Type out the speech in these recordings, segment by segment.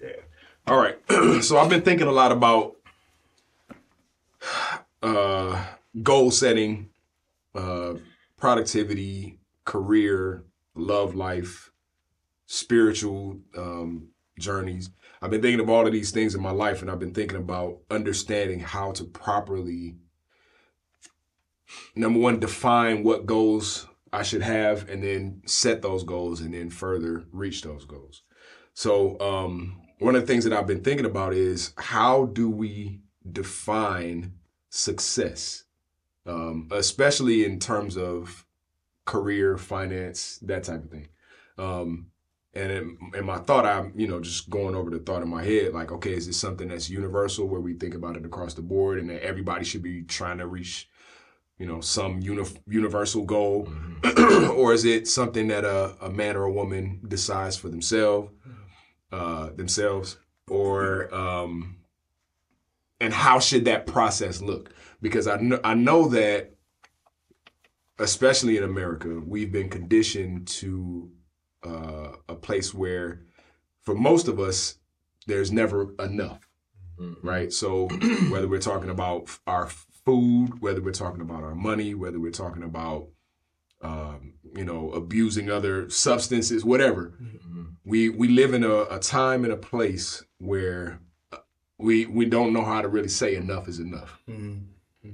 Yeah. All right. so I've been thinking a lot about uh, goal setting, uh, productivity, career, love life, spiritual um, journeys. I've been thinking of all of these things in my life, and I've been thinking about understanding how to properly, number one, define what goals I should have, and then set those goals, and then further reach those goals. So, um, one of the things that I've been thinking about is how do we define success, um, especially in terms of career, finance, that type of thing. Um, and in, in, my thought, I'm, you know, just going over the thought in my head, like, okay, is this something that's universal where we think about it across the board and that everybody should be trying to reach, you know, some uni- universal goal? Mm-hmm. or is it something that a, a, man or a woman decides for themselves, uh, themselves? Or, um, and how should that process look? Because I know, I know that, especially in America, we've been conditioned to uh, a place where, for most of us, there's never enough, mm-hmm. right? So whether we're talking about our food, whether we're talking about our money, whether we're talking about um, you know abusing other substances, whatever, mm-hmm. we we live in a, a time and a place where uh, we we don't know how to really say enough is enough. Mm-hmm.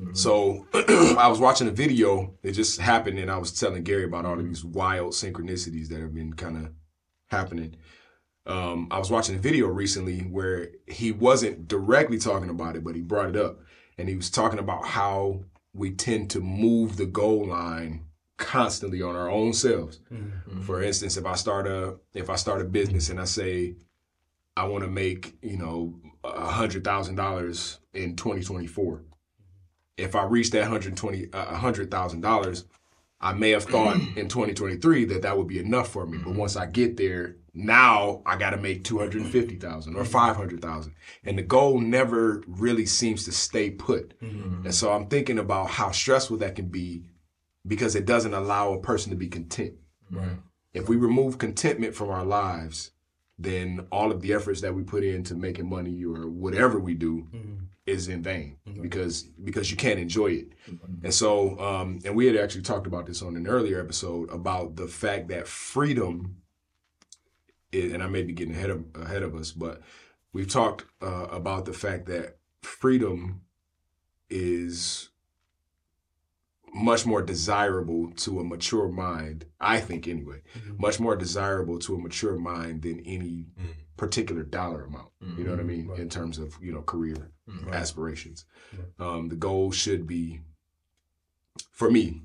Mm-hmm. So I was watching a video. It just happened, and I was telling Gary about all of these wild synchronicities that have been kind of happening. Um, I was watching a video recently where he wasn't directly talking about it, but he brought it up, and he was talking about how we tend to move the goal line constantly on our own selves. Mm-hmm. For instance, if I start a if I start a business and I say I want to make you know a hundred thousand dollars in 2024 if I reach that 120 uh, $100,000, I may have thought in 2023 that that would be enough for me. But mm-hmm. once I get there, now I got to make 250,000 or 500,000. And the goal never really seems to stay put. Mm-hmm. And so I'm thinking about how stressful that can be because it doesn't allow a person to be content. Right. If we remove contentment from our lives, then all of the efforts that we put into making money or whatever we do mm-hmm is in vain mm-hmm. because because you can't enjoy it. Mm-hmm. And so um, and we had actually talked about this on an earlier episode about the fact that freedom is, and I may be getting ahead of ahead of us, but we've talked uh, about the fact that freedom is much more desirable to a mature mind, I think anyway, mm-hmm. much more desirable to a mature mind than any mm-hmm. particular dollar amount. Mm-hmm. You know what I mm-hmm. mean? Right. In terms of, you know, career mm-hmm. aspirations. Um, the goal should be, for me,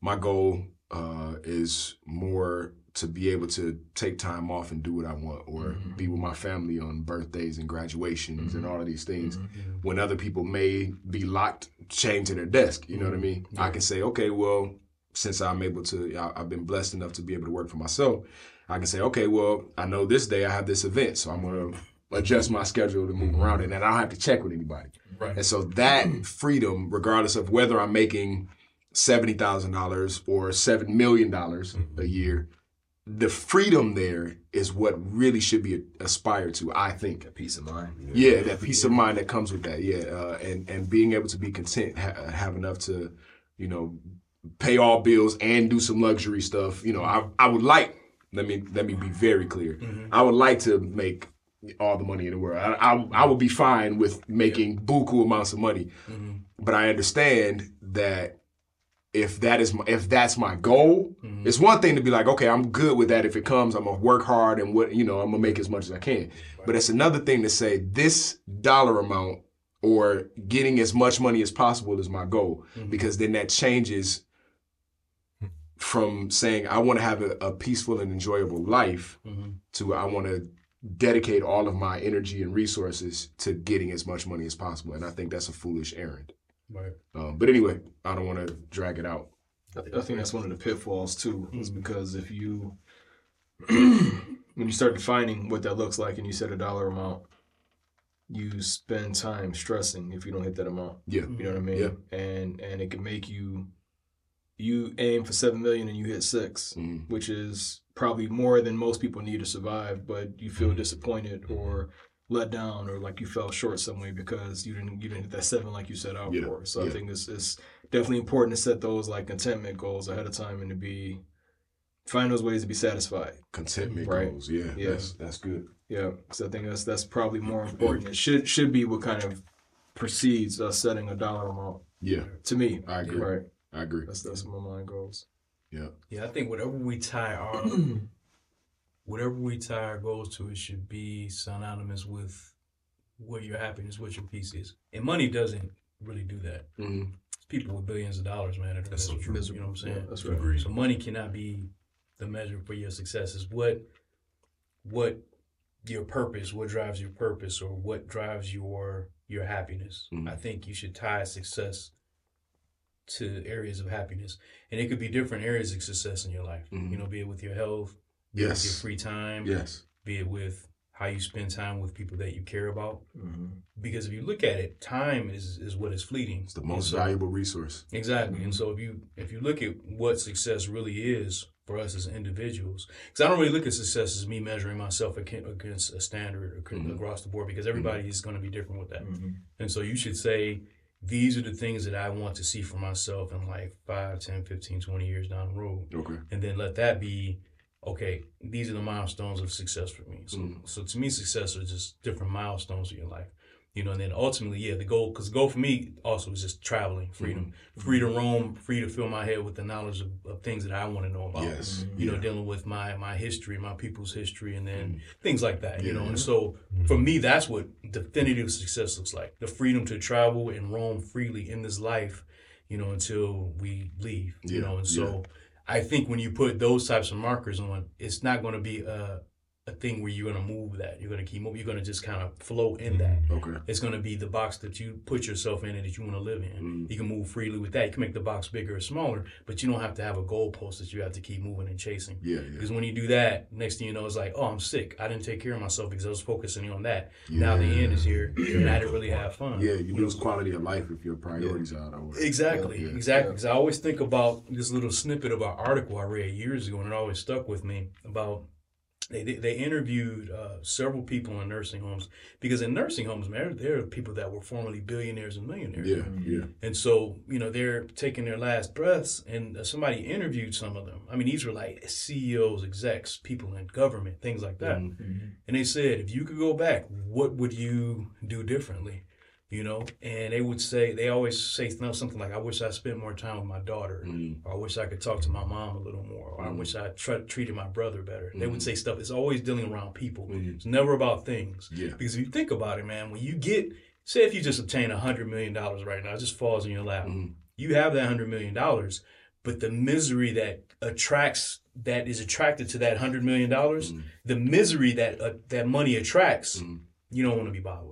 my goal uh, is more to be able to take time off and do what I want, or mm-hmm. be with my family on birthdays and graduations mm-hmm. and all of these things. Mm-hmm. When other people may be locked, chained to their desk, you know what I mean? I can say, okay, well, since I'm able to, I, I've been blessed enough to be able to work for myself. I can say, okay, well, I know this day I have this event, so I'm gonna adjust my schedule to move around it, and I don't have to check with anybody. Right. And so that freedom, regardless of whether I'm making seventy thousand dollars or seven million dollars mm-hmm. a year, the freedom there is what really should be aspired to. I think a peace of mind. Yeah, yeah that peace of mind that comes with that. Yeah, uh, and and being able to be content, ha- have enough to, you know, pay all bills and do some luxury stuff. You know, I I would like. Let me let me be very clear. Mm-hmm. I would like to make all the money in the world. I I, I would be fine with making yeah. buku amounts of money, mm-hmm. but I understand that if that is my, if that's my goal, mm-hmm. it's one thing to be like, okay, I'm good with that. If it comes, I'm gonna work hard and what you know, I'm gonna make as much as I can. Right. But it's another thing to say this dollar amount or getting as much money as possible is my goal mm-hmm. because then that changes from saying I want to have a, a, peaceful and enjoyable life mm-hmm. to I want to dedicate all of my energy and resources to getting as much money as possible. And I think that's a foolish errand. Right. Um, but anyway, I don't want to drag it out. I think that's one of the pitfalls too, is mm-hmm. because if you when you start defining what that looks like and you set a dollar amount, you spend time stressing if you don't hit that amount. Yeah. You know what I mean? Yeah. And and it can make you you aim for seven million and you hit 6 mm-hmm. which is probably more than most people need to survive, but you feel disappointed or let down or like you fell short some way because you didn't you didn't hit that seven like you set out Yeah, for. So yeah. I think it's it's definitely important to set those like contentment goals ahead of time and to be find those ways to be satisfied. Contentment Right. goals. Yeah, Yeah. That's, that's good. Yeah, because I think that's that's probably more important. It should should be what kind of precedes us setting a dollar amount. Yeah, To me, I agree. right? I agree. That's that's my mind goes. Yeah. Yeah, I think whatever we tie our whatever we tie our goals to, it should be synonymous with what your happiness, what your peace is. And money doesn't really do that. hmm It's people with billions of dollars, man. Are That's so miserable. You know what I'm saying? Yeah, that's right. Agreed. So money cannot be the measure for your success. Is what what your purpose, what drives your purpose, or what drives your your happiness. Mhm. I think you should tie success to areas of happiness, and it could be different areas of success in your life. Mhm. You know, be it with your health, with your Yes. free time, Yes. be it with how you spend time with people that you care about. Mm-hmm. Because if you look at it, time is is what is fleeting. It's the most so- valuable resource. Exactly. And so if you if you look at what success really is for us as individuals, because I don't really look at success as me measuring myself against a standard Mhm. across the board, because everybody is going to be different with that. Mm-hmm. And so you should say, these are the things that I want to see for myself in like 5, 10, 15, 20 years down the road. Okay. And then let that be, okay, these are the milestones of success for me. So, Mhm. so to me, success are just different milestones in your life. You know, and then ultimately, yeah, the goal, because the goal for me also is just traveling, freedom, Mm-hmm. free to roam, free to fill my head with the knowledge of, of things that I want to know about. Yes. You know, dealing with my my history, my people's history, and then Mhm. things like that. You Yeah. know, and so for me, that's what definitive success looks like: the freedom to travel and roam freely in this life. You know, until we leave. You know, and so I think when you put those types of markers on, it's not going to be a a thing where you're going to move that. You're going to keep moving. You're going to just kind of flow in that. Okay. It's going to be the box that you put yourself in and that you want to live in. Mm. You can move freely with that. You can make the box bigger or smaller, but you don't have to have a goalpost that you have to keep moving and chasing. Yeah. Yeah. Because when you do that, next thing you know, it's like, oh, I'm sick. I didn't take care of myself because I was focusing on that. Yeah. Now the end is here, and I didn't really have fun. Yeah. You lose quality of life if your priorities are out of order. Exactly, Yeah. exactly. Because I always think about this little snippet of an article I read years ago, and it always stuck with me about they they, they interviewed uh, several people in nursing homes because in nursing homes, man, there are people that were formerly billionaires and millionaires. Yeah. Yeah. And so, you know, they're taking their last breaths, and uh, somebody interviewed some of them. I mean, these were like CEOs, execs, people in government, things like that. Mhm. And they said, if you could go back, what would you do differently? You know, and they would say, they always say something like, I wish I spent more time with my daughter, Mhm. or I wish I could talk to my mom a little more, or I Mhm. wish I tr- treated my brother better. They Mhm. would say stuff. It's always dealing around people. Mhm. It's never about things. Yeah. Because if you think about it, man, when you get, say, if you just obtain a hundred million dollars right now, it just falls in your lap. You have that hundred million dollars, but the misery that attracts, that is attracted to that hundred million dollars, the misery that uh, that money attracts, you don't want to be bothered with that, man.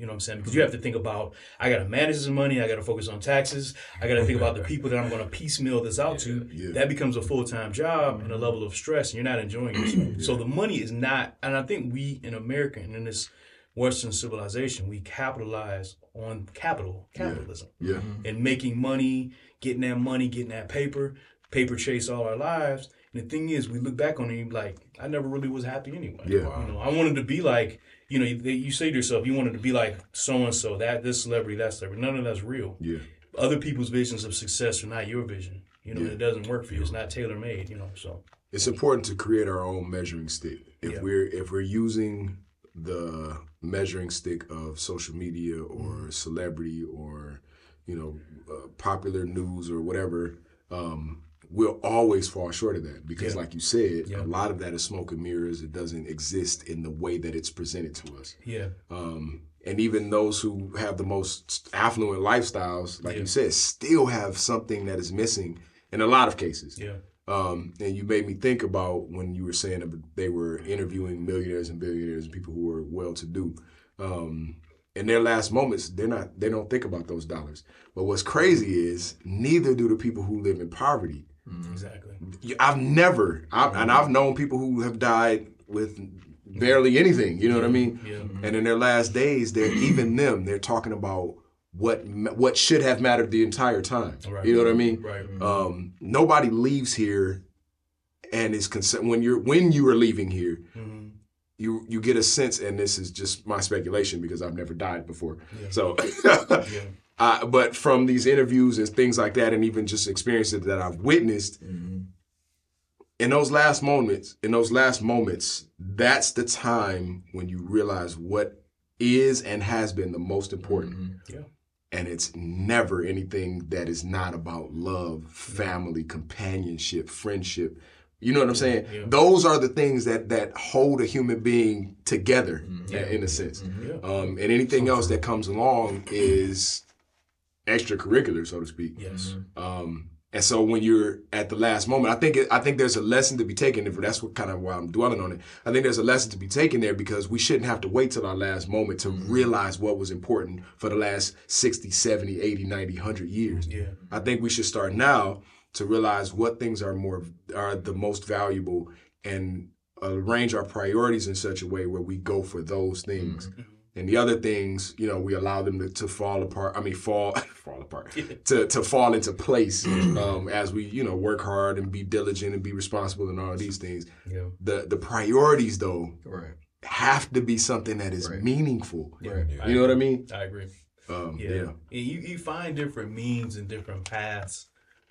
You know what I'm saying? Because you have to think about, I got to manage this money, I got to focus on taxes, I got to think about the people that I'm going to piecemeal this out to. Yeah. That becomes a full time job and a mm-hmm. level of stress, and you're not enjoying yourself. So the money is not, and I think we in America and in this Western civilization, we capitalize on capital, capitalism, Yeah. Mm-hmm. and making money, getting that money, getting that paper, paper chase all our lives. And the thing is, we look back on it and be like, I never really was happy anyway. Yeah. You know, I wanted to be like, you know, you, you say to yourself, you wanted to be like so and so, that this celebrity, that celebrity. None of that's real. Yeah. Other people's visions of success are not your vision. You know, Yeah. it doesn't work for you. It's not tailor made. You know, so It's important to create our own measuring stick. If Yeah. we're if we're using the measuring stick of social media or Mm-hmm. celebrity or you know uh, popular news or whatever, um, we'll always fall short of that because, Yeah. like you said, Yeah. a lot of that is smoke and mirrors. It doesn't exist in the way that it's presented to us. yeah, Um, and even those who have the most affluent lifestyles, like Yeah. you said, still have something that is missing in a lot of cases. yeah, Um, and you made me think about when you were saying that they were interviewing millionaires and billionaires and people who were well to do. Um, in their last moments, they're not they don't think about those dollars. But what's crazy is neither do the people who live in poverty. Exactly. I've never, I've, and I've known people who have died with barely anything. You know what I mean? Yeah, And in their last days, they're even them. They're talking about what what should have mattered the entire time. Right. You know what I mean? right. Um, nobody leaves here and is concerned when you're when you are leaving here. hmm You you get a sense, and this is just my speculation because I've never died before. Yeah. So, Yeah. Uh, but from these interviews and things like that, and even just experiences that I've witnessed, Mm-hmm. in those last moments, in those last moments, that's the time when you realize what is and has been the most important. Mm-hmm. Yeah. And it's never anything that is not about love, family, companionship, friendship. You know what I'm saying? Yeah. Those are the things that that hold a human being together Mm-hmm. Yeah. in a sense. Yeah. Um, and anything else that comes along is extracurricular, so to speak. Yes. Mm-hmm. Um, and so when you're at the last moment, I think it, I think there's a lesson to be taken. If that's what kind of why I'm dwelling on it, I think there's a lesson to be taken there because we shouldn't have to wait till our last moment to mm-hmm. realize what was important for the last 60, 70, 80, 90, 100 years. Yeah. I think we should start now to realize what things are more are the most valuable and arrange our priorities in such a way where we go for those things. Mm-hmm. And the other things, you know, we allow them to, to fall apart. I mean, fall fall apart to to fall into place um, as we, you know, work hard and be diligent and be responsible and all of these things. Yeah. The the priorities though Right. have to be something that is Right. meaningful. Right. You know what I mean? I agree. Um, Yeah. yeah. And you, you find different means and different paths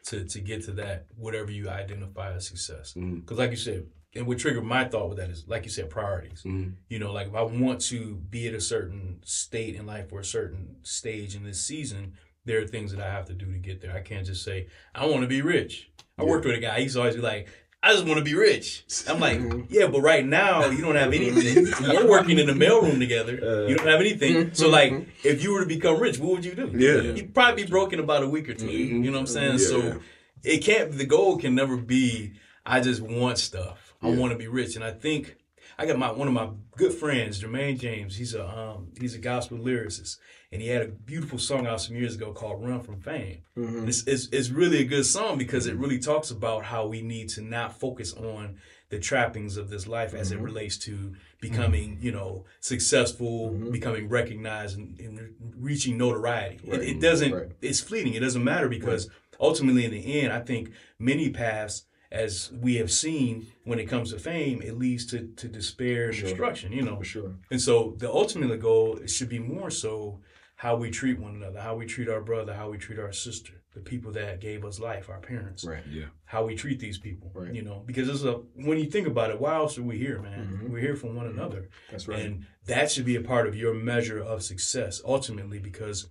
to, to get to that, whatever you identify as success. Mhm. Because, like you said, and what triggered my thought with that is, like you said, priorities. Mhm. You know, like if I want to be at a certain state in life or a certain stage in this season, there are things that I have to do to get there. I can't just say, I want to be rich. I worked with a guy, he's always be like, I just want to be rich. I'm like, mm-hmm. yeah, but right now you don't have anything. Mm-hmm. We're working in the mailroom together. Uh, you don't have anything. Mm-hmm. So like, if you were to become rich, what would you do? Yeah. You'd probably be broke in about a week or 2 You know what I'm saying? Yeah. So it can't. The goal can never be. I just want stuff. I want to be rich, and I think I got my one of my good friends, Jermaine James. He's a um, he's a gospel lyricist, and he had a beautiful song out some years ago called "Run from Fame." Mm-hmm. It's, it's it's really a good song because it really talks about how we need to not focus on the trappings of this life as it mm-hmm. relates to mm-hmm. becoming, you know, successful, becoming recognized, and, and reaching notoriety. It, it doesn't. Right. It's fleeting. It doesn't matter because ultimately, in the end, I think many paths, as we have seen, when it comes to fame, it leads to to despair and destruction. You know, For sure. and so the ultimate goal should be more so how we treat one another, how we treat our brother, how we treat our sister, the people that gave us life, our parents, Right. Yeah. how we treat these people. Right. You know, because it's a when you think about it, why else are we here, man? Mm-hmm. We're here for one mm-hmm. another. That's right. And that should be a part of your measure of success ultimately because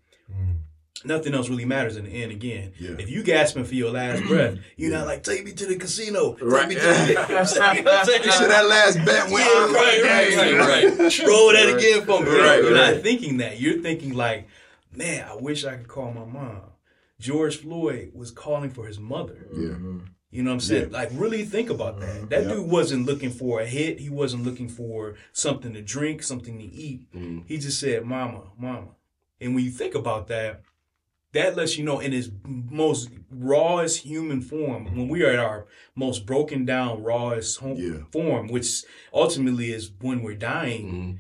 nothing else really matters in the end again. Yeah. If you gasping for your last breath, you're not like, take me to the casino. Take Right. me to the you know what I'm saying? So that last bet went Yeah, right, right, right, right. Roll that again for me. Right, You're not thinking that. You're thinking like, man, I wish I could call my mom. George Floyd was calling for his mother. Yeah. You know what I'm saying? Like, really think about that. Mm-hmm. That Yeah. dude wasn't looking for a hit. He wasn't looking for something to drink, something to eat. Mm-hmm. He just said, Mama, Mama. And when you think about that, that lets you know in his most rawest human form, when we are at our most broken down, rawest home Yeah. form, which ultimately is when we're dying, Mhm.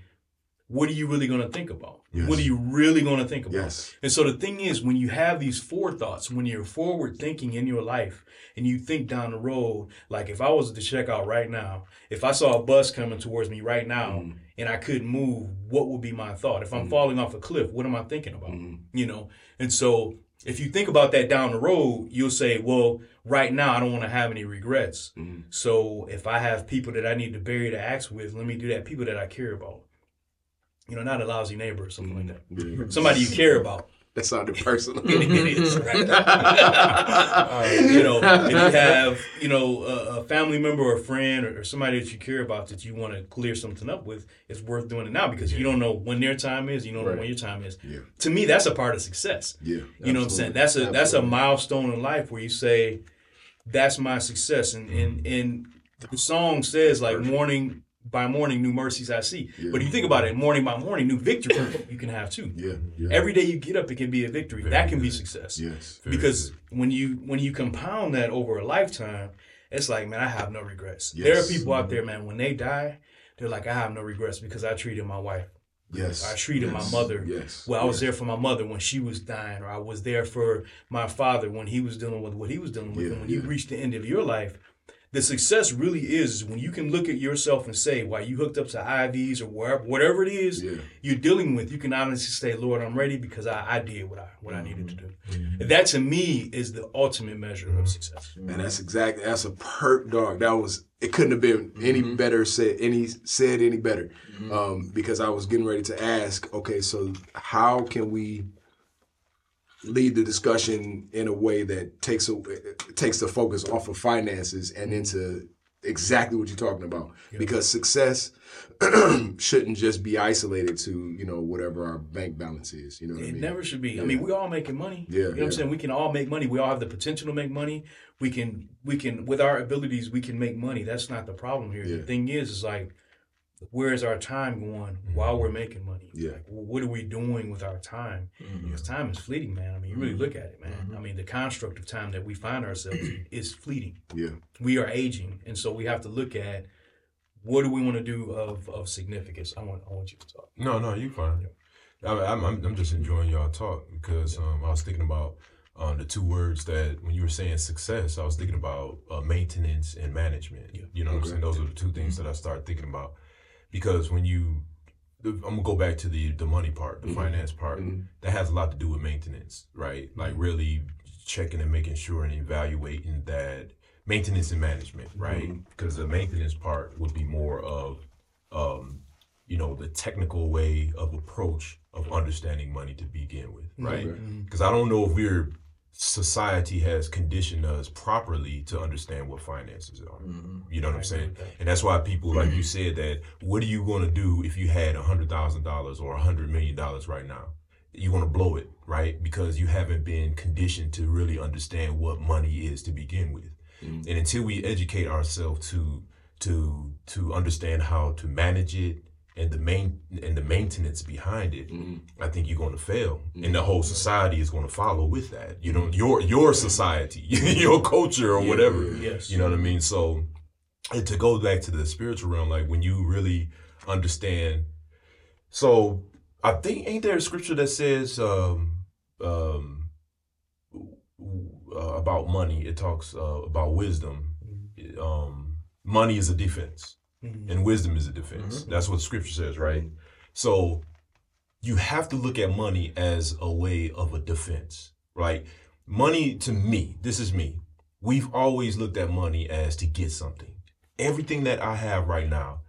what are you really going to think about? Yes. What are you really going to think about? Yes. And so the thing is, when you have these forethoughts, when you're forward thinking in your life, and you think down the road, like if I was to check out right now, if I saw a bus coming towards me right now and I couldn't move, what would be my thought? If I'm mm-hmm. falling off a cliff, what am I thinking about? Mm-hmm. You know? And so if you think about that down the road, you'll say, well, right now I don't want to have any regrets. Mm-hmm. So if I have people that I need to bury the axe with, let me do that. People that I care about. You know, not a lousy neighbor or something like that. Yeah. Somebody you care about. That sounded personal. Mm-hmm. it is, right? Um, you know, if you have, you know, a, a family member or a friend or, or somebody that you care about that you want to clear something up with, it's worth doing it now because you don't know when their time is, you don't know when your time is. Yeah. To me, that's a part of success. Yeah. You know what I'm saying? That's a that's a milestone in life where you say, "That's my success." And and and the song says like, "Morning by morning, new mercies I see." But you think about it, morning by morning, new victory you can have too. Yeah. Yeah. Every day you get up, it can be a victory. that can be success. yes. Because when you when you compound that over a lifetime, it's like, man, I have no regrets. Yes. There are people out there, man, when they die, they're like, I have no regrets because I treated my wife. Yes. I treated yes. my mother. Yes. Well, I was yes. there for my mother when she was dying, or I was there for my father when he was dealing with what he was dealing with. Yeah, and when you yeah. reach the end of your life, the success really is when you can look at yourself and say, while you hooked up to IVs or wherever, whatever it is Yeah. you're dealing with, you can honestly say, Lord, I'm ready because I, I did what I what I needed to do. Mm-hmm. That to me is the ultimate measure of success. And that's exactly that's a perk dog. That was it couldn't have been any mm-hmm. better said any said any better. Mm-hmm. Um, because I was getting ready to ask, okay, so how can we lead the discussion in a way that takes a, takes the focus off of finances and into exactly what you're talking about because success shouldn't just be isolated to you know whatever our bank balance is you know what I It mean never should be. I mean, we all making money. Yeah, you know what. I'm saying. We can all make money. We all have the potential to make money. We can, we can, with our abilities, we can make money. That's not the problem here. Yeah. The thing is, is like, where is our time going while we're making money? Yeah. Like, what are we doing with our time? Because time is fleeting, man. I mean, you really look at it, man. I mean, the construct of time that we find ourselves in is fleeting. yeah We are aging, and so we have to look at what do we want to do of of significance. I want, I want you to talk. No, no, you fine. I, I'm, I'm, I'm just enjoying y'all talk because um, I was thinking about um, the two words that when you were saying success, I was thinking about uh, maintenance and management. You know what I'm saying? Those are the two things that I started thinking about because when you, I'm gonna go back to the the money part, the mm-hmm. finance part. Mm-hmm. That has a lot to do with maintenance, right? Mm-hmm. Like really checking and making sure and evaluating that maintenance and management, right? Because the maintenance part would be more of um, you know, the technical way of approach of understanding money to begin with, right? Okay. Because I don't know if we're society has conditioned us properly to understand what finances are. You know what I'm saying? And that's why people, like you said, that what are you going to do if you had a hundred thousand dollars or a hundred million dollars right now? You want to blow it, right? Because you haven't been conditioned to really understand what money is to begin with. And until we educate ourselves to to to understand how to manage it and the main and the maintenance behind it, I think you're going to fail, and the whole society is going to follow with that. You know, your your society, your culture, or whatever. Yes. You know what I mean? So, and to go back to the spiritual realm, like when you really understand. So, I think ain't there a scripture that says um, um, uh, about money? It talks uh, about wisdom. Um, money is a defense, Mm-hmm. and wisdom is a defense. Mm-hmm. That's what scripture says, right? So, you have to look at money as a way of a defense, right? Money to me, this is me. We've always looked at money as to get something. Everything that I have right now,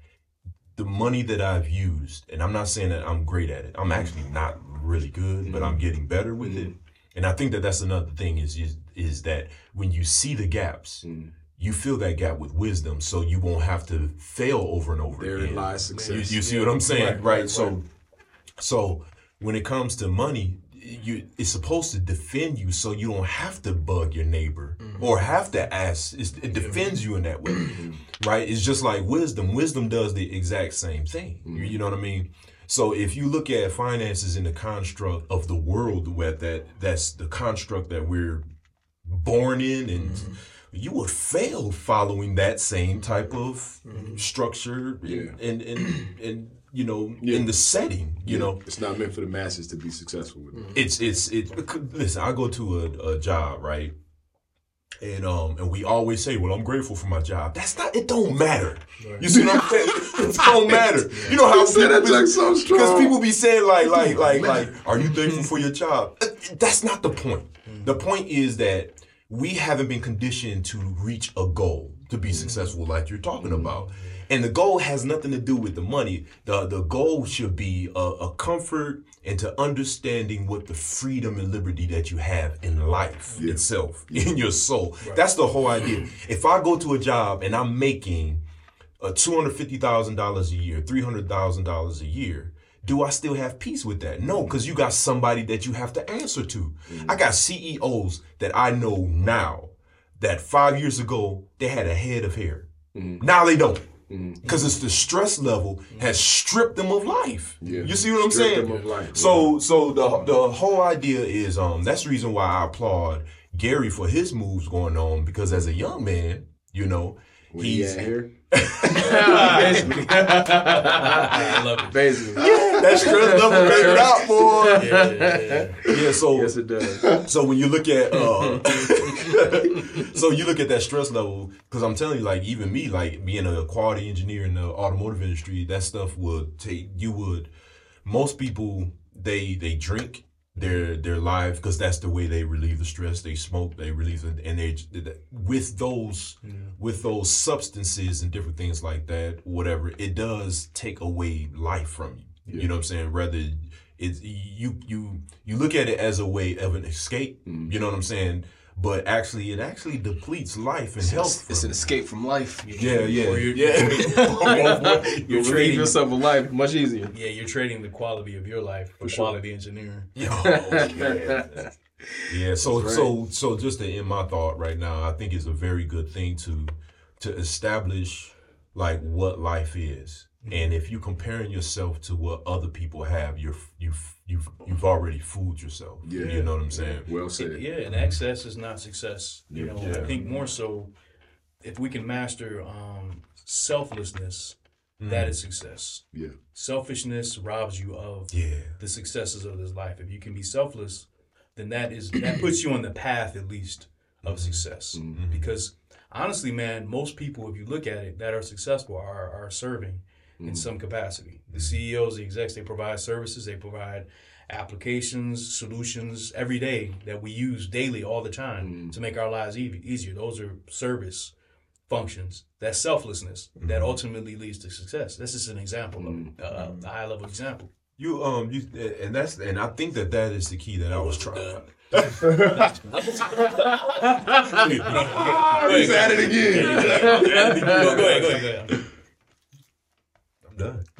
the money that I've used, and I'm not saying that I'm great at it. I'm actually mm-hmm. not really good, but I'm getting better with it. And I think that that's another thing is is, is that when you see the gaps, you fill that gap with wisdom, so you won't have to fail over and over Therein again. lies You, success. you see what I'm saying, Right, right? right, so, so when it comes to money, you it's supposed to defend you, so you don't have to bug your neighbor mm-hmm. or have to ask. It's, it defends you in that way, right? It's just like wisdom. Wisdom does the exact same thing. You, mm-hmm. you know what I mean? So if you look at finances in the construct of the world, where that that's the construct that we're born in and mm-hmm. You would fail following that same type of structure Yeah. and, and, and, you know Yeah. in the setting you know? It's not meant for the masses to be successful with it. it's it's it listen i go to a, a job right? And um and we always say well i'm grateful for my job. That's not it don't matter. You see what i'm saying? It don't matter. You know how You said that joke so strong. because people be saying like like like like are you thankful for your job? Uh, that's not the point. The point is that we haven't been conditioned to reach a goal to be successful like you're talking about. And the goal has nothing to do with the money. The the goal should be a, a comfort and to understanding what the freedom and liberty that you have in life itself in your soul. That's the whole idea. If i go to a job and i'm making uh, $250,000 a year, $300,000 a year, do I still have peace with that? No, because you got somebody that you have to answer to. I got CEOs that I know now that five years ago they had a head of hair. Now they don't. Because it's the stress level has stripped them of life. Yeah. You see what I'm Stripped saying? life, So so the the whole idea is um that's the reason why I applaud Gary for his moves going on because as a young man, you know, When he He's had hair. Basically. I love it. Basically. that stress level made it out, boy. Yeah, yeah, yeah. Yeah, so Yes, it does. so when you look at uh, so you look at that stress level because I'm telling you, like even me, like being a quality engineer in the automotive industry, that stuff would take you would most people they they drink their their life because that's the way they relieve the stress. They smoke, they relieve it, and they with those with those substances and different things like that, whatever it does take away life from you. You know what I'm saying? Rather, it's you you you look at it as a way of an escape. Mm. You know what I'm saying? But actually, it actually depletes life and health. It's an escape from life. yeah, yeah, Or you're- yeah. You You're trading- yourself a life much easier. Yeah, you're trading the quality of your life for quality engineering. Yo, man. Yeah, so That's so so just to end my thought right now, I think it's a very good thing to to establish like what life is. And if you're comparing yourself to what other people have, you're you've you've you've already fooled yourself. Yeah. You know what I'm saying? Well said. Yeah, and excess is not success. You know, Yeah. I think more so if we can master um, selflessness, that hmm. is success. Yeah. Selfishness robs you of Yeah. the successes of this life. If you can be selfless, then that is that puts you on the path at least of mm-hmm. success. Mm-hmm. Mm-hmm. Because honestly, man, most people, if you look at it, that are successful are are serving in some mm. capacity. The mm. CEOs, the execs, they provide services, they provide applications, solutions every day that we use daily all the time mm. to make our lives e- easier. Those are service functions. That selflessness that ultimately leads to success. This is an example of it, uh, a high level example. You um you and that's and I think that that is the key that I was trying. He's at it again. go, ahead, go ahead, go ahead. I'm done. Don't forget, man. Go ahead. That's just messing with you.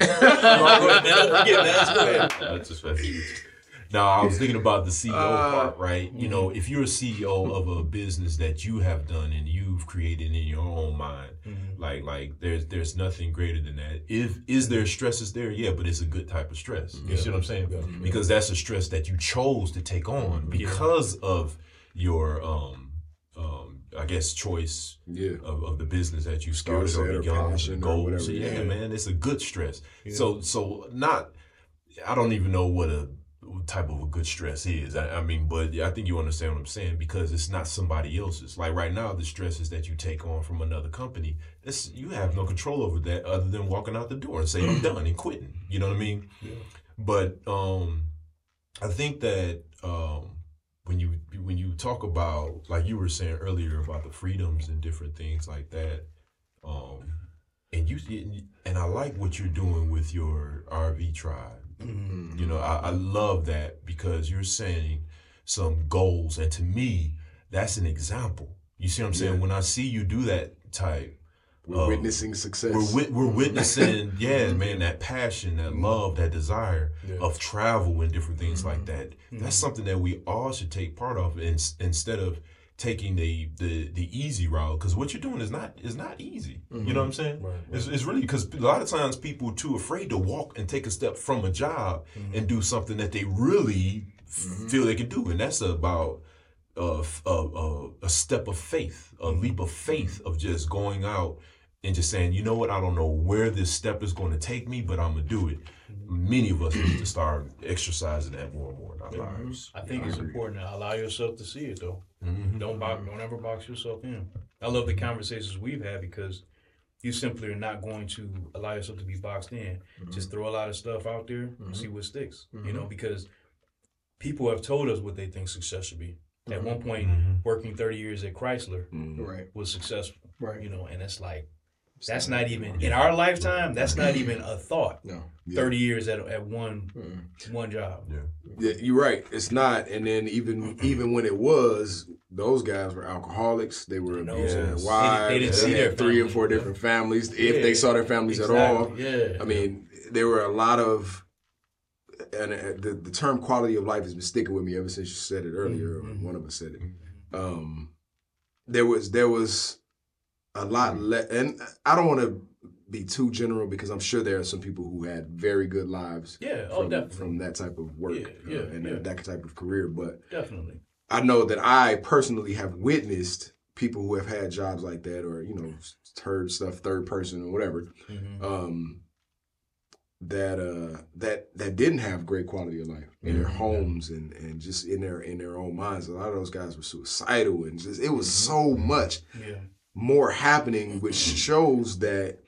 No, I was thinking about the CEO Uh, part, right? You know, if you're a CEO of a business that you have done and you've created in your own mind, like like there's there's nothing greater than that. If is there stresses there? Yeah, but it's a good type of stress. You see what I'm saying? Because that's a stress that you chose to take on because of your um I guess choice Yeah. of, of the business that you started or or begun, or goals. whatever, yeah, yeah. man, it's a good stress. So so not I don't even know what a type of a good stress is. I, I mean, but I think you understand what I'm saying because it's not somebody else's. Like right now, the stresses that you take on from another company, it's you have no control over that other than walking out the door and saying I'm done and quitting. You know what I mean? Yeah. But um, I think that um, when you when you talk about like you were saying earlier about the freedoms and different things like that, um, and you and I like what you're doing with your RV tribe. You know, I, I love that because you're saying some goals, and to me, that's an example. You see what I'm saying? Yeah. When I see you do that type, We're Um, witnessing success. we're wit- we're witnessing, yeah, man, that passion, that mm-hmm. love, that desire Yeah. of travel and different things like mm-hmm. that. Mm-hmm. That's something that we all should take part of, in, instead of taking the the the easy route. Because what you're doing is not is not easy. You know what I'm saying? Right, It's, it's really because a lot of times people are too afraid to walk and take a step from a job and do something that they really f- feel they can do, and that's about a, a, a, a step of faith, a leap of faith of just going out and just saying, you know what, I don't know where this step is going to take me, but I'm gonna do it. Many of us need to start exercising that more and more in our lives. I think it's important to allow yourself to see it though. Mhm. Don't box, don't ever box yourself in. I love the conversations we've had because you simply are not going to allow yourself to be boxed in. Mm-hmm. Just throw a lot of stuff out there and mm-hmm. see what sticks. You know, mm-hmm. because people have told us what they think success should be. At mm-hmm. one point, mm-hmm. working 30 years at Chrysler mm-hmm. Right. was successful. Right. You know, and it's like that's not even in our lifetime. That's not even a thought. No. Yeah. 30 years at, at one one job. Yeah, you're right. It's not. And then even even when it was, those guys were alcoholics. They were No. abusing Yes. their wives. They- they didn't see had their three or family. four different families, if Yeah. they saw their families at all. Yeah. I mean, there were a lot of, and uh, the, the term quality of life has been sticking with me ever since you said it earlier. or Mhm. One of us said it. Um, there was there was a lot less, and I don't want to be too general because I'm sure there are some people who had very good lives yeah. Oh, from, definitely. from that type of work Yeah, uh, and yeah. that type of career. But definitely. I know that I personally have witnessed people who have had jobs like that, or you know, heard stuff third person or whatever, Mhm. um, that uh, that that didn't have great quality of life in their mm-hmm. homes and and just in their in their own minds. A lot of those guys were suicidal, and just it was mm-hmm. so much Yeah. more happening, which shows that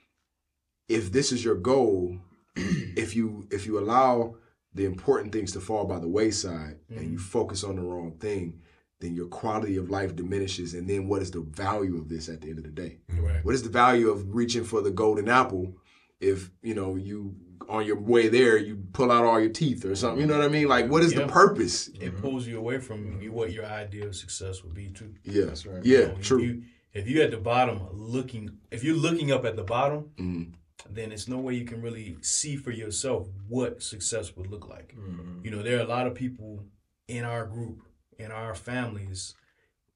if this is your goal, if you if you allow the important things to fall by the wayside and you mm-hmm. focus on the wrong thing, then your quality of life diminishes. And then what is the value of this at the end of the day? Right. What is the value of reaching for the golden apple if you know you on your way there you pull out all your teeth or something? You know what I mean? Like what is Yeah. the purpose? It pulls you away from you, what your idea of success would be too. Yeah, That's right. Yeah, You know, true. If, you, if you're at the bottom looking, if you're looking up at the bottom, Mhm. then it's no way you can really see for yourself what success would look like. Mm-hmm. You know, there are a lot of people in our group, in our families,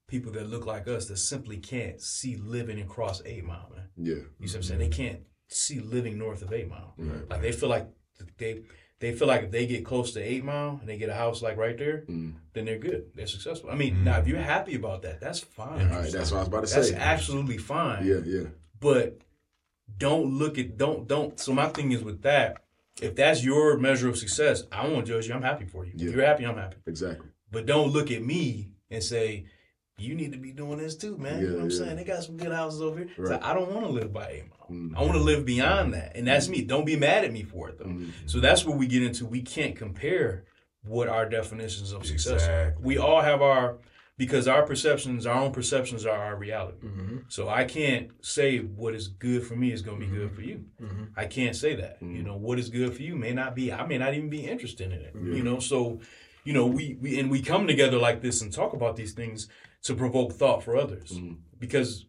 people that look like us that simply can't see living across Eight Mile, man. Yeah. You see what I'm saying? They can't see living north of Eight Mile. Right. Like they feel like they they feel like if they get close to Eight Mile and they get a house like right there, Mm. then they're good. They're successful. I mean, now if you're happy about that, that's fine. All right, that's what I was about to That's say. absolutely fine. Yeah, yeah. But don't look at don't don't. So my thing is with that. If that's your measure of success, I won't judge you. I'm happy for you. Yeah. If you're happy, I'm happy. Exactly. But don't look at me and say, you need to be doing this too, man. you know what I'm yeah. saying? They got some good houses over here. Right. like, I don't want to live by eight mile. Mm. I want to live beyond that. And that's me. Don't be mad at me for it though. Mm. So that's where we get into we can't compare what our definitions of success are. We all have our because our perceptions, our own perceptions are our reality. Mm-hmm. So I can't say what is good for me is going to be good for you. Mm-hmm. I can't say that. You know, what is good for you may not be. I may not even be interested in it. You know, so you know, we, we and we come together like this and talk about these things to provoke thought for others. Mm-hmm. Because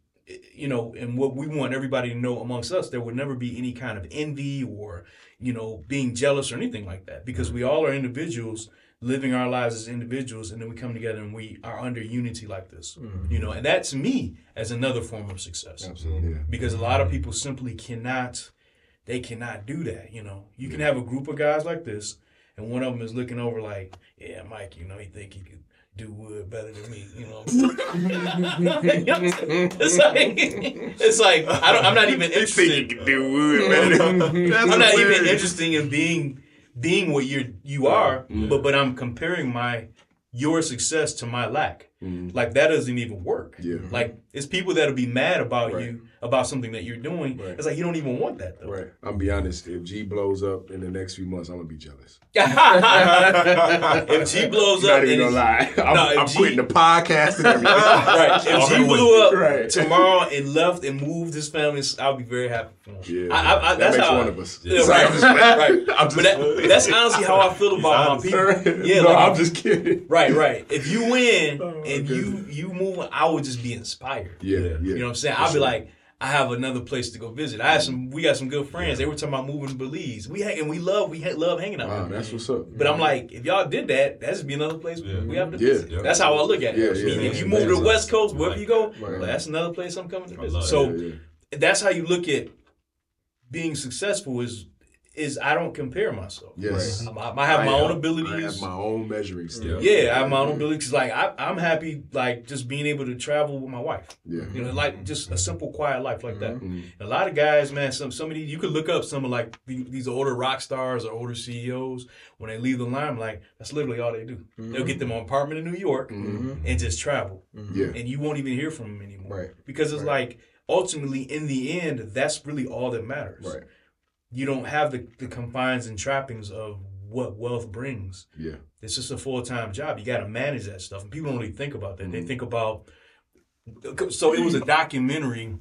you know, and what we want everybody to know amongst us, there would never be any kind of envy or, you know, being jealous or anything like that. Because we all are individuals living our lives as individuals and then we come together and we are under unity like this. Mm-hmm. You know, and that to me as another form of success Absolutely. Yeah. because a lot of people simply cannot they cannot do that you know you can have a group of guys like this and one of them is looking over like yeah mike you know he think he could do wood better than me you know it's like it's like I don't, i'm not even interested do wood better than- That's i'm not even hilarious. interested in being being what you're you are but but i'm comparing my your success to my lack Mhm. like that doesn't even work Yeah. like it's people that'll be mad about Right. you about something that you're doing. Right. It's like you don't even want that though. Right. I'm be honest. If G blows up in the next few months, I'm gonna be jealous. if G blows Not up, even and gonna lie. I'm, No, I'm G- quitting the podcast and everything. right? If G blew up Right. tomorrow and left and moved his family, I'll be very happy for him. Yeah. I, that that's makes how. one of us. Yeah, right, I'm just- right. I'm just, But that, that's honestly how I feel about my people. Yeah, no, like, I'm just kidding. right, right. If you win Oh, and you you move, I would just be inspired. Yeah, yeah. You know what I'm saying? I'll be like, I have another place to go visit. I have some. We got some good friends. They were talking about moving to Belize. We hang, and we love we ha- love hanging out. Wow, there. that's what's up. But I'm like, if y'all did that, that'd be another place Yeah. we have to Yeah. visit. Yeah. That's how I look at it. Yeah, yeah, if you move to the West Coast, wherever you go, Right. well, that's another place I'm coming to visit. So Yeah, yeah. that's how you look at being successful. Is is I don't compare myself. Yes. I'm- I, I have my I own abilities. I have my own measuring stick. yeah, I have my own abilities. Like I, I'm happy, like just being able to travel with my wife. Yeah. You know, like just a simple, quiet life like that. Mhm. A lot of guys, man, some some of these you could look up some of like the- these older rock stars or older CEOs when they leave the limelight. That's literally all they do. They'll get them an apartment in New York Mhm. and just travel, Yeah. and you won't even hear from them anymore. Right. Because it's like ultimately, in the end, that's really all that matters. Right. You don't have the, the confines and trappings of what wealth brings. Yeah. It's just a full time job. You got to manage that stuff, and people don't really think about that. They think about. So it was a documentary.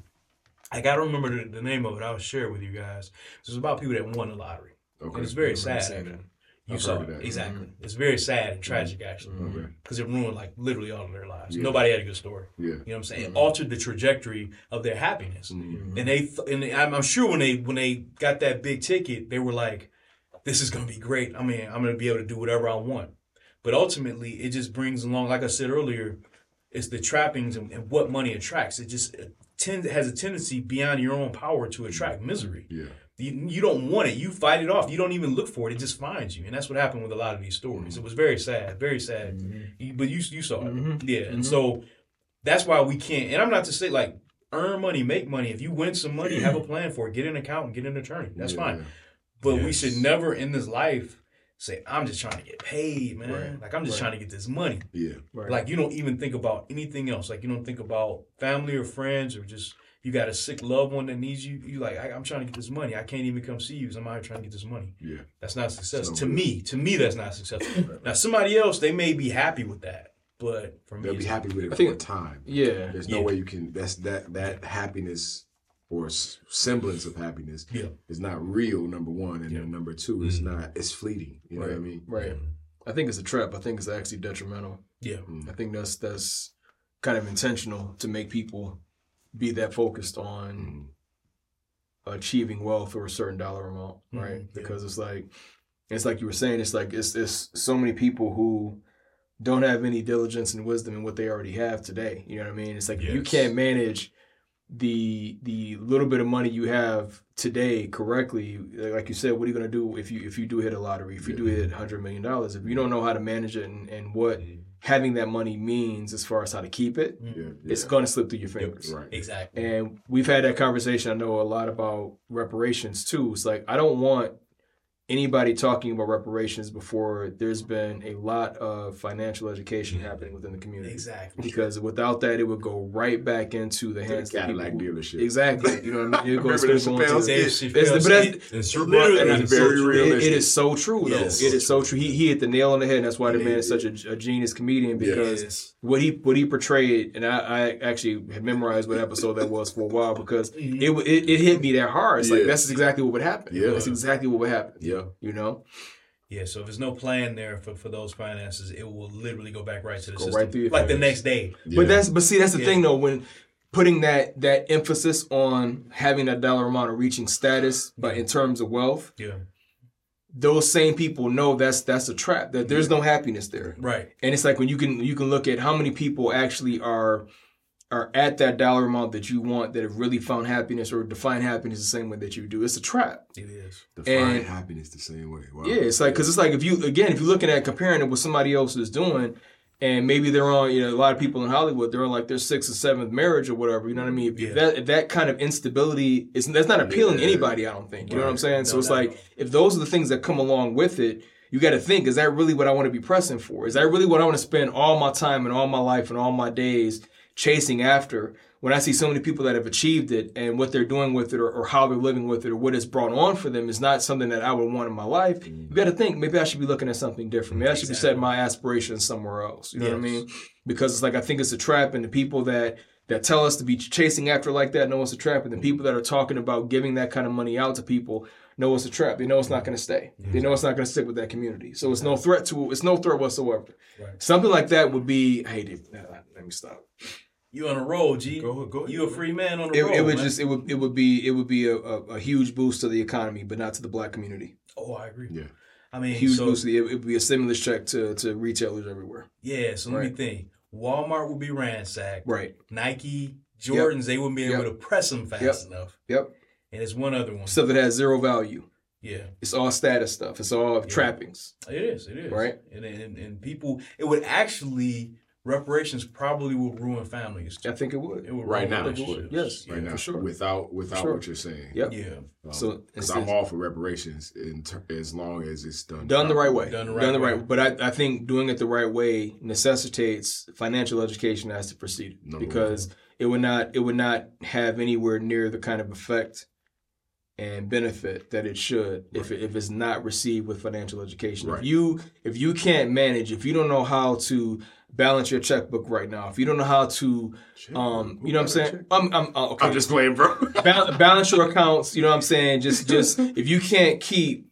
I gotta remember the, the name of it. I'll share it with you guys. It was about people that won the lottery, Okay. and it's very sad. Seen it. You I've saw heard of it that. exactly. Mm-hmm. It's very sad and tragic mm-hmm. actually, Okay. because it ruined like literally all of their lives. Yeah. Nobody had a good story. Yeah. You know what I'm saying? It altered the trajectory of their happiness. Mhm. And they th- and I'm, I'm sure when they when they got that big ticket, they were like, "This is gonna be great. I mean, I'm gonna be able to do whatever I want." But ultimately, it just brings along, like I said earlier, it's the trappings and, and what money attracts. It just tend has a tendency beyond your own power to attract misery. Yeah. You, you don't want it. You fight it off. You don't even look for it. It just finds you, and that's what happened with a lot of these stories. It was very sad, very sad. Mm-hmm. You- But you you saw it, mm-hmm. yeah. And mm-hmm. so that's why we can't. And I'm not to say like earn money, make money. If you win some money, have a plan for it. Get an accountant, get an attorney. That's Yeah, fine. yeah. But we should never in this life say, I'm just trying to get paid, man. Right. Like I'm just Right. trying to get this money. Yeah. Right. Like you don't even think about anything else. Like you don't think about family or friends or just you got a sick loved one that needs you. You like I, I'm trying to get this money. I can't even come see you. 'cause I'm out here trying to get this money. Yeah. That's not success So- to me. To me, that's not successful. now somebody else they may be happy with that, but for me, They'll be happy with it I for think- a time. yeah. There's no Yeah. way you can. That's that that happiness or semblance of happiness Yeah. is not real. Number one, and Yeah. then number two, it's mm-hmm. not. It's fleeting. You know what I mean? Right. I think it's a trap. I think it's actually detrimental. Yeah. Mm. I think that's that's kind of intentional to make people be that focused on achieving wealth or a certain dollar amount, Mhm, right? yeah. Because it's like it's like you were saying, it's like it's it's so many people who don't have any diligence and wisdom in what they already have today. You know what I mean? It's like if you can't manage the the little bit of money you have today correctly, like you said, what are you gonna do if you if you do hit a lottery, if you do hit hundred million dollars, if you don't know how to manage it and, and what having that money means as far as how to keep it, Mm-hmm. Yeah. it's gonna slip through your fingers. Right. Exactly. And we've had that conversation. I know a lot about reparations too. It's like I don't want anybody talking about reparations before there's been a lot of financial education happening within the community. Exactly. Because without that, it would go right back into the To the hands of people. Cadillac dealership. Exactly. You know what I mean? It goes Remember the going to- Chappelle Dave skit? It's the- Chappelle but that's- skit. It's. Literally, It's it's very so real. It- realistic. it is so true, though. Yes. It is so true. He, he hit the nail on the head. And that's why the man is such a, a genius comedian because Yes. what he what he portrayed, and I, I actually had memorized what episode that was for a while because it, it it hit me that hard. It's like that's exactly what would happen. Yeah. that's exactly what would happen. Yeah. You know, Yeah, so if there's no plan there for, for those finances, it will literally go back right to the Go system. right through your like the next day. Yeah. but that's but see that's the Yeah. thing though when putting that that emphasis on having that dollar amount of reaching status, but in terms of wealth, Yeah. those same people know that's that's a trap. That there's no happiness there. Right. And it's like when you can you can look at how many people actually are are at that dollar amount that you want that have really found happiness or define happiness the same way that you do. It's a trap. It is. define and- happiness the same way. Wow. Yeah, it's like because it's like if you again if you're looking at comparing it with somebody else is doing, and maybe they're on you know a lot of people in Hollywood they're on like their sixth or seventh marriage or whatever. You know what I mean? If, Yeah. if that if that kind of instability is that's not appealing to anybody. I don't think. You know what I'm Right. saying? so it's not like if those are the things that come along with it. You got to think: Is that really what I want to be pressing for? Is that really what I want to spend all my time and all my life and all my days chasing after? When I see so many people that have achieved it and what they're doing with it or, or how they're living with it or what it's brought on for them is not something that I would want in my life. Mm. You got to think maybe I should be looking at something different. Maybe I should be setting my aspirations somewhere else. You know what I mean? Because it's like I think it's a trap, and the people that that tell us to be chasing after like that know it's a trap, and the mm. people that are talking about giving that kind of money out to people know it's a trap. They know it's not going to stay. They know it's not going to stick with that community. So it's no threat to it's no threat whatsoever. Right. Something like that would be. Hey, Dave, let me stop. You on a roll, G. Go- go ahead. You a free man on a It, roll. it would man. just it would it would be it would be a, a, a huge boost to the economy, but not to the black community. Oh, I agree. Yeah. I mean, Huge so, boost. To the, it, it would be a stimulus check to to retailers everywhere. yeah. So let me think. Walmart will be ransacked. Right. Nike, Jordans, they wouldn't be able Yep. to press them fast Yep. enough. Yep. And it's one other one. Stuff that has zero value. yeah. It's all status stuff. It's all trappings. It is. It is. Right. And, and and people, it would actually reparations probably will ruin families. I think it would. It would Right ruin now, relationships. Yes. Right Yeah, now, for sure. without without Sure. what you're saying. Yep. Yeah. Um, So, because I'm all for reparations in ter- as long as it's done Done the right way. Done the Done the right right, way. But I, I think doing it the right way necessitates financial education as to proceed Number because it would not it would not have anywhere near the kind of effect and benefit that it should if it, if it's not received with financial education. Right. If you if you can't manage, if you don't know how to balance your checkbook right now, if you don't know how to um you know what I'm saying? I'm I'm uh, okay. I'm just playing, bro. Bal- balance your accounts. You know what I'm saying? Just just if you can't keep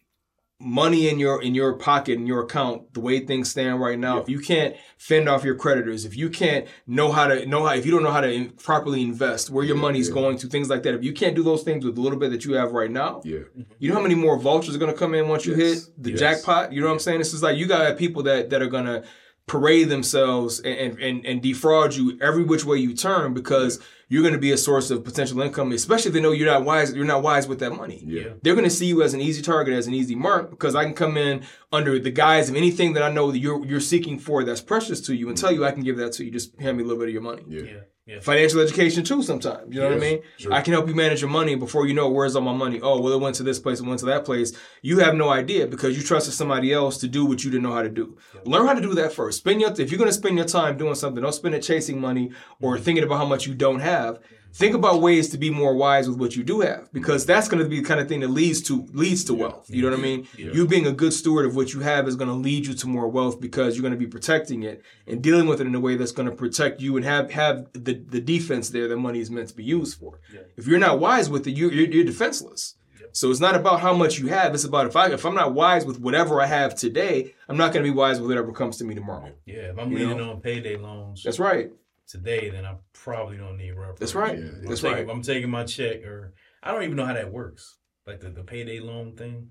money in your in your pocket in your account the way things stand right now if you can't fend off your creditors if you can't know how to know how if you don't know how to in, properly invest where your money's yeah. going to things like that if you can't do those things with the little bit that you have right now yeah. you know how many more vultures are going to come in once you Yes. hit the Yes. jackpot you know what i'm saying this is like you got people that that are going to parade themselves and, and and defraud you every which way you turn because you're going to be a source of potential income, especially if they know you're not wise. You're not wise with that money. Yeah. They're going to see you as an easy target, as an easy mark, because I can come in under the guise of anything that I know that you're you're seeking for that's precious to you, and tell you I can give that to you. Just hand me a little bit of your money. Yeah. Yeah. Yeah. Financial education too. Sometimes you know what I mean. sure. I can help you manage your money before you know where's all my money. Oh, well, it went to this place, it went to that place. You have no idea because you trusted somebody else to do what you didn't know how to do. Learn how to do that first. Spend your if you're going to spend your time doing something, don't spend it chasing money or mm-hmm. thinking about how much you don't have. Think about ways to be more wise with what you do have because that's going to be the kind of thing that leads to leads to wealth. You know what I mean? You being a good steward of what you have is going to lead you to more wealth because you're going to be protecting it and dealing with it in a way that's going to protect you and have have the the defense there that money is meant to be used for. If you're not wise with it, you, you're, you're defenseless. So it's not about how much you have. It's about if I if I'm not wise with whatever I have today, I'm not going to be wise with whatever comes to me tomorrow. Yeah, if I'm You leaning know? on payday loans That's right. Today, then I probably don't need reference. That's right. Yeah, I'm That's taking, right. I'm taking my check, or I don't even know how that works, like the, the payday loan thing.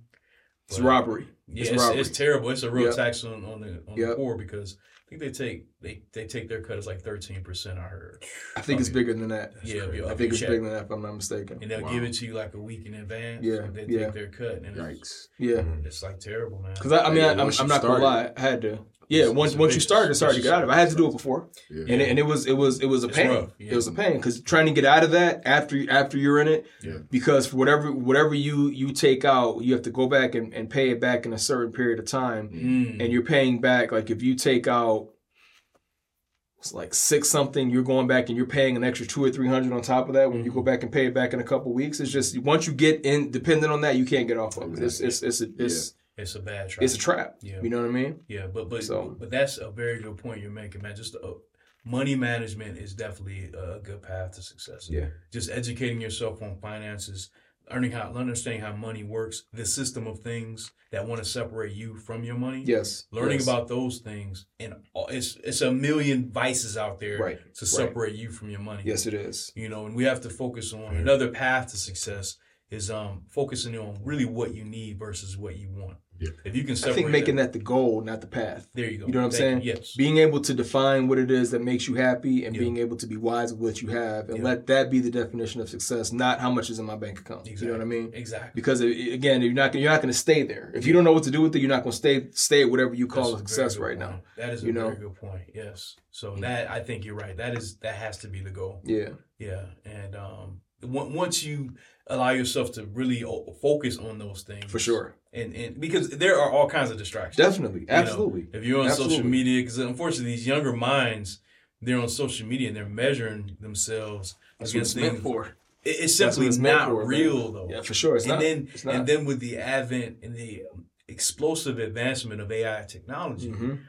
It's robbery. Yeah, It's it's, robbery. it's terrible. It's a real Yep. tax on, on the on the poor because I think they take they, they take their cut as like thirteen percent. I heard, I think it's bigger than that. yeah, I think it's check. bigger than that if I'm not mistaken. and they'll Wow. give it to you like a week in advance. Yeah, they yeah. take their cut, and it's, Yikes. Yeah. it's like terrible, man. Because I, I mean, Yeah, I, I'm, I'm not gonna lie. I had to. Yeah, It's- once it's once you started, it's hard to get out of. it. I had to do it before, Yeah. and it, and it was it was it was a It's pain. yeah. It was a pain because trying to get out of that after after you're in it, Yeah. because for whatever whatever you you take out, you have to go back and, and pay it back in a certain period of time, Mm. and you're paying back like if you take out. It's like six something. You're going back and you're paying an extra two or three hundred on top of that when you Mm-hmm. go back and pay it back in a couple weeks. It's just once you get in, dependent on that, you can't get off of it. It's it's it's it's, it's, it's a bad trap. it's a trap. Yeah. You know what I mean? Yeah, but but So- but that's a very good point you're making, man. Just uh, money management is definitely a good path to success. Yeah. just educating yourself on finances, learning how understanding how money works, the system of things that want to separate you from your money. Yes. Learning yes. about those things, and all- it's it's a million vices out there Right, to right. separate you from your money. Yes, it is. you know, and we have to focus on another path to success is um focusing on really what you need versus what you want. Yeah. If you can I think making that the goal, not the path. there you go. You know what I'm saying? you. Yes. Being able to define what it is that makes you happy and Yeah. being able to be wise with what you have and Yeah. let that be the definition of success, not how much is in my bank account. You know what I mean? Exactly. Because again, you're not you're not going to stay there. If you don't know what to do with it, you're not going to stay stay at whatever you call That's a a success right good now. point. That is a you know? very good point. Yes. So that I think you're right. That is that has to be the goal. Yeah. Yeah. And um, on- once you allow yourself to really focus on those things, For sure. and and because there are all kinds of distractions. Definitely. You know, Absolutely. if you're on social media, because unfortunately these younger minds, they're on social media and they're measuring themselves That's what against it's meant things. for. It- It's simply it's not for, real though. Yeah, for sure. It's and not. then it's not. and then with the advent and the explosive advancement of AI technology, Mhm.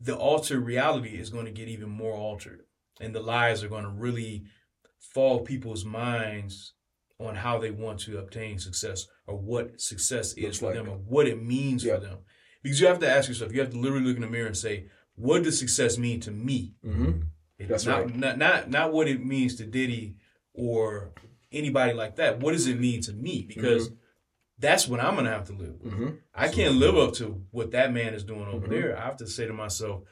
the altered reality is going to get even more altered, and the lies are going to really fall people's minds on how they want to obtain success or what success is Looks for like. them or what it means Yeah. for them. Because you have to ask yourself, you have to literally look in the mirror and say, what does success mean to me? Mhm. That's not, right. Not, not not what it means to Diddy or anybody like that. What does it mean to me? Because that's what I'm gonna have to live with. Mhm. I can't live up to what that man is doing over Mhm. there. I have to say to myself,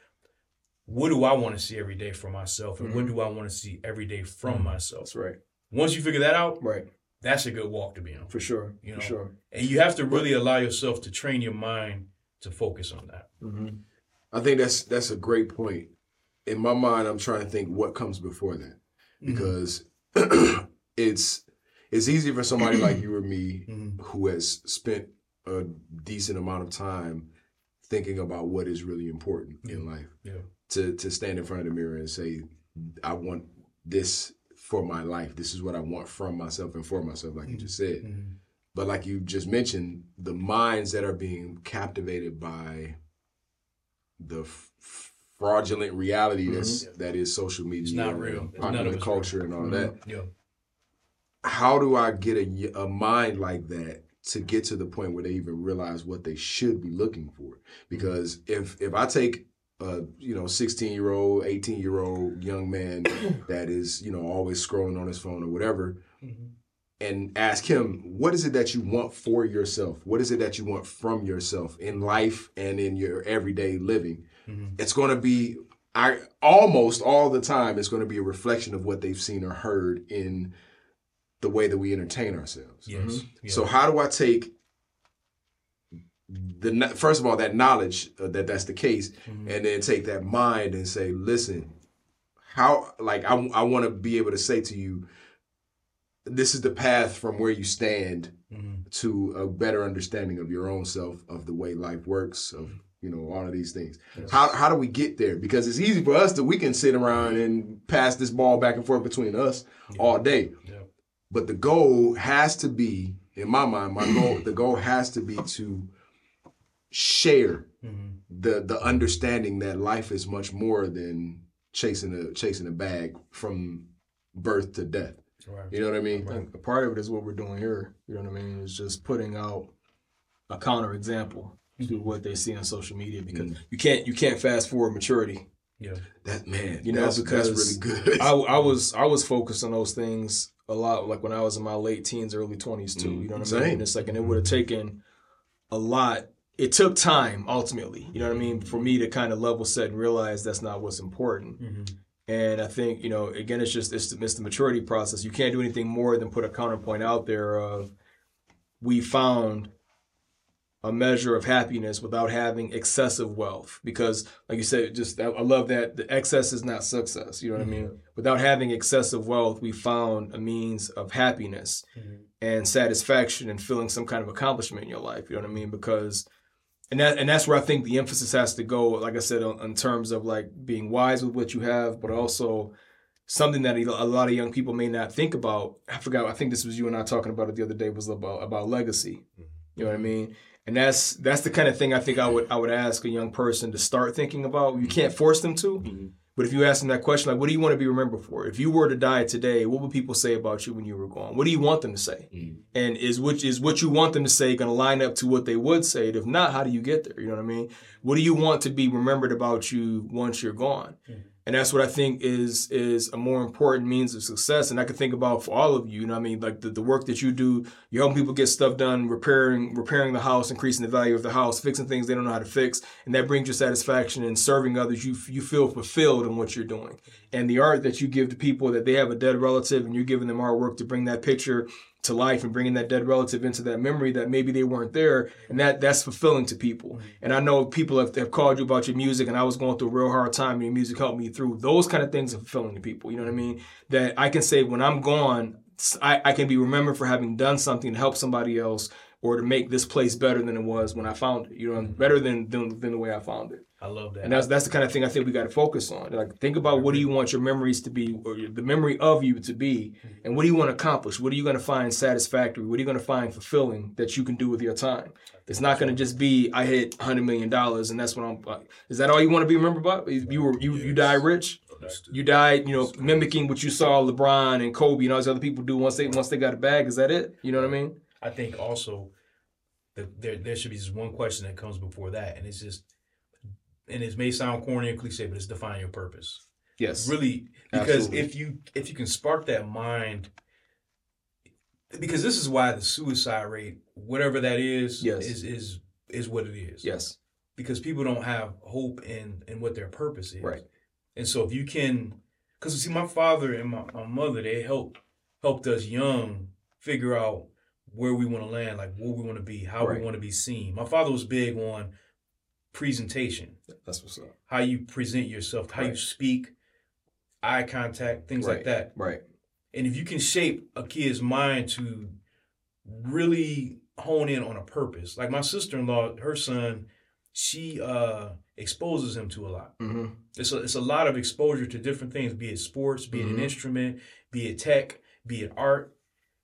what do I want to see every day for myself, and what do I want to see every day from myself? That's right. Once you figure that out, Right. that's a good walk to be on. For sure. You For know. sure. And you have to really allow yourself to train your mind to focus on that. Mm-hmm. I think that's that's a great point. In my mind, I'm trying to think what comes before that Mm-hmm. because it's it's easy for somebody like you or me Mhm. who has spent a decent amount of time thinking about what is really important in life Yeah. To to stand in front of the mirror and say, I want this for my life. This is what I want from myself and for myself, like you just said. Mhm. But like you just mentioned, the minds that are being captivated by the f- fraudulent reality mm-hmm. that's that is social media, It's not real. Popular none of it's culture, and all mm-hmm. that. Yeah. How do I get a, a mind like that to get to the point where they even realize what they should be looking for? Because if if I take a you know 16 year old 18 year old young man that is you know always scrolling on his phone or whatever Mhm. and ask him what is it that you want for yourself what is it that you want from yourself in life and in your everyday living it's going to be I almost all the time it's going to be a reflection of what they've seen or heard in the way that we entertain ourselves. Yes. Yeah. So how do I take the first of all that knowledge uh, that that's the case, mm-hmm. and then take that mind and say, listen, how like I I want to be able to say to you, this is the path from where you stand mm-hmm. to a better understanding of your own self, of the way life works, of mm-hmm. you know all of these things. How how do we get there? Because it's easy for us that we can sit around and pass this ball back and forth between us all day. Yeah. But the goal has to be, in my mind, my goal, the goal has to be to share mm-hmm. the the understanding that life is much more than chasing a chasing a bag from birth to death. Right. You know what I mean? And a part of it is what we're doing here. You know what I mean? It's just putting out a counter example to mm-hmm. what they see on social media because mm. you can't you can't fast forward maturity. Yeah. That man, You know, that's, because that's really good. I, I was I was focused on those things a lot, like when I was in my late teens, early twenties too. Mm. You know what I Same. mean? And it's like, and it would have taken a lot. It took time, ultimately. You know what I mean, for me to kind of level set and realize that's not what's important. Mm-hmm. And I think you know, again, it's just it's, it's the maturity process. You can't do anything more than put a counterpoint out there of we found a measure of happiness without having excessive wealth. Because like you said just i I love that the excess is not success you know what i mean? Mm-hmm. Without having excessive wealth we found a means of happiness mm-hmm. and satisfaction and feeling some kind of accomplishment in your life you know what i mean? Because and that and that's where i think the emphasis has to go like i said on, in terms of like being wise with what you have but also something that a lot of young people may not think about i forgot i think this was you and i talking about it the other day was about about legacy you know what I mean? And that's that's the kind of thing I think I would I would ask a young person to start thinking about. You can't force them to, mm-hmm. But if you ask them that question, like, what do you want to be remembered for? If you were to die today, what would people say about you when you were gone? What do you want them to say? Mm-hmm. And is which is what you want them to say going to line up to what they would say? And if not, how do you get there? You know what I mean? What do you want to be remembered about you once you're gone? Mm-hmm. And that's what I think is is a more important means of success. And I can think about for all of you, you know I mean? Like the, the work that you do, you're helping people get stuff done, repairing repairing the house, increasing the value of the house, fixing things they don't know how to fix. And that brings you satisfaction in serving others. You you feel fulfilled in what you're doing. And the art that you give to people that they have a dead relative and you're giving them artwork to bring that picture to life and bringing that dead relative into that memory that maybe they weren't there and that that's fulfilling to people. Mm-hmm. And i know people have, have called you about your music and i was going through a real hard time and your music helped me through. Those kind of things are fulfilling to people you know what i mean? That i can say when i'm gone i, I can be remembered for having done something to help somebody else or to make this place better than it was when i found it you know mm-hmm. better than than, than the way i found it I love that. and that's that's the kind of thing I think we got to focus on. Like, think about what do you want your memories to be, or the memory of you to be, mm-hmm. and what do you want to accomplish? What are you going to find satisfactory? What are you going to find fulfilling that you can do with your time? It's not going to just be I hit hundred million dollars and that's what I'm. Like, is that all you want to be remembered by? You were you you die rich. You died, you know, mimicking what you saw LeBron and Kobe and all these other people do once they once they got a bag. Is that it? You know what I mean? I think also that there there should be just one question that comes before that, and it's just, and it may sound corny and cliche, but it's define your purpose. Yes. Really, because Absolutely. if you if you can spark that mind, because this is why the suicide rate, whatever that is, Yes. is is is what it is. Yes. Because people don't have hope in in what their purpose is. Right. And so if you can, because see, my father and my, my mother, they helped helped us young figure out where we want to land, like what we want to be, how Right. we want to be seen. My father was big on presentation, That's what's up. how you present yourself, how you speak, eye contact, things like that. Right. And if you can shape a kid's mind to really hone in on a purpose, like my sister in law, her son, she uh, exposes him to a lot. Mm-hmm. It's a, it's a lot of exposure to different things, be it sports, be it an Mhm. instrument, be it tech, be it art.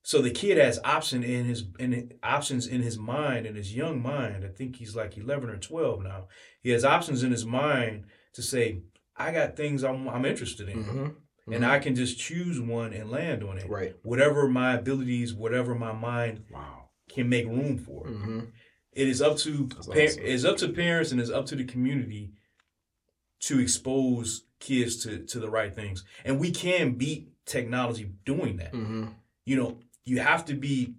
So the kid has option in his in options in his mind, in his young mind. I think he's like eleven or twelve now. He has options in his mind to say, "I got things I'm I'm interested in, Mm-hmm. and I can just choose one and land on it. Right. Whatever my abilities, whatever my mind wow. can make room for. Mm-hmm. It is up to That's par- awesome. it's up to parents and it's up to the community to expose kids to to the right things. And we can beat technology doing that. Mm-hmm. You know, you have to be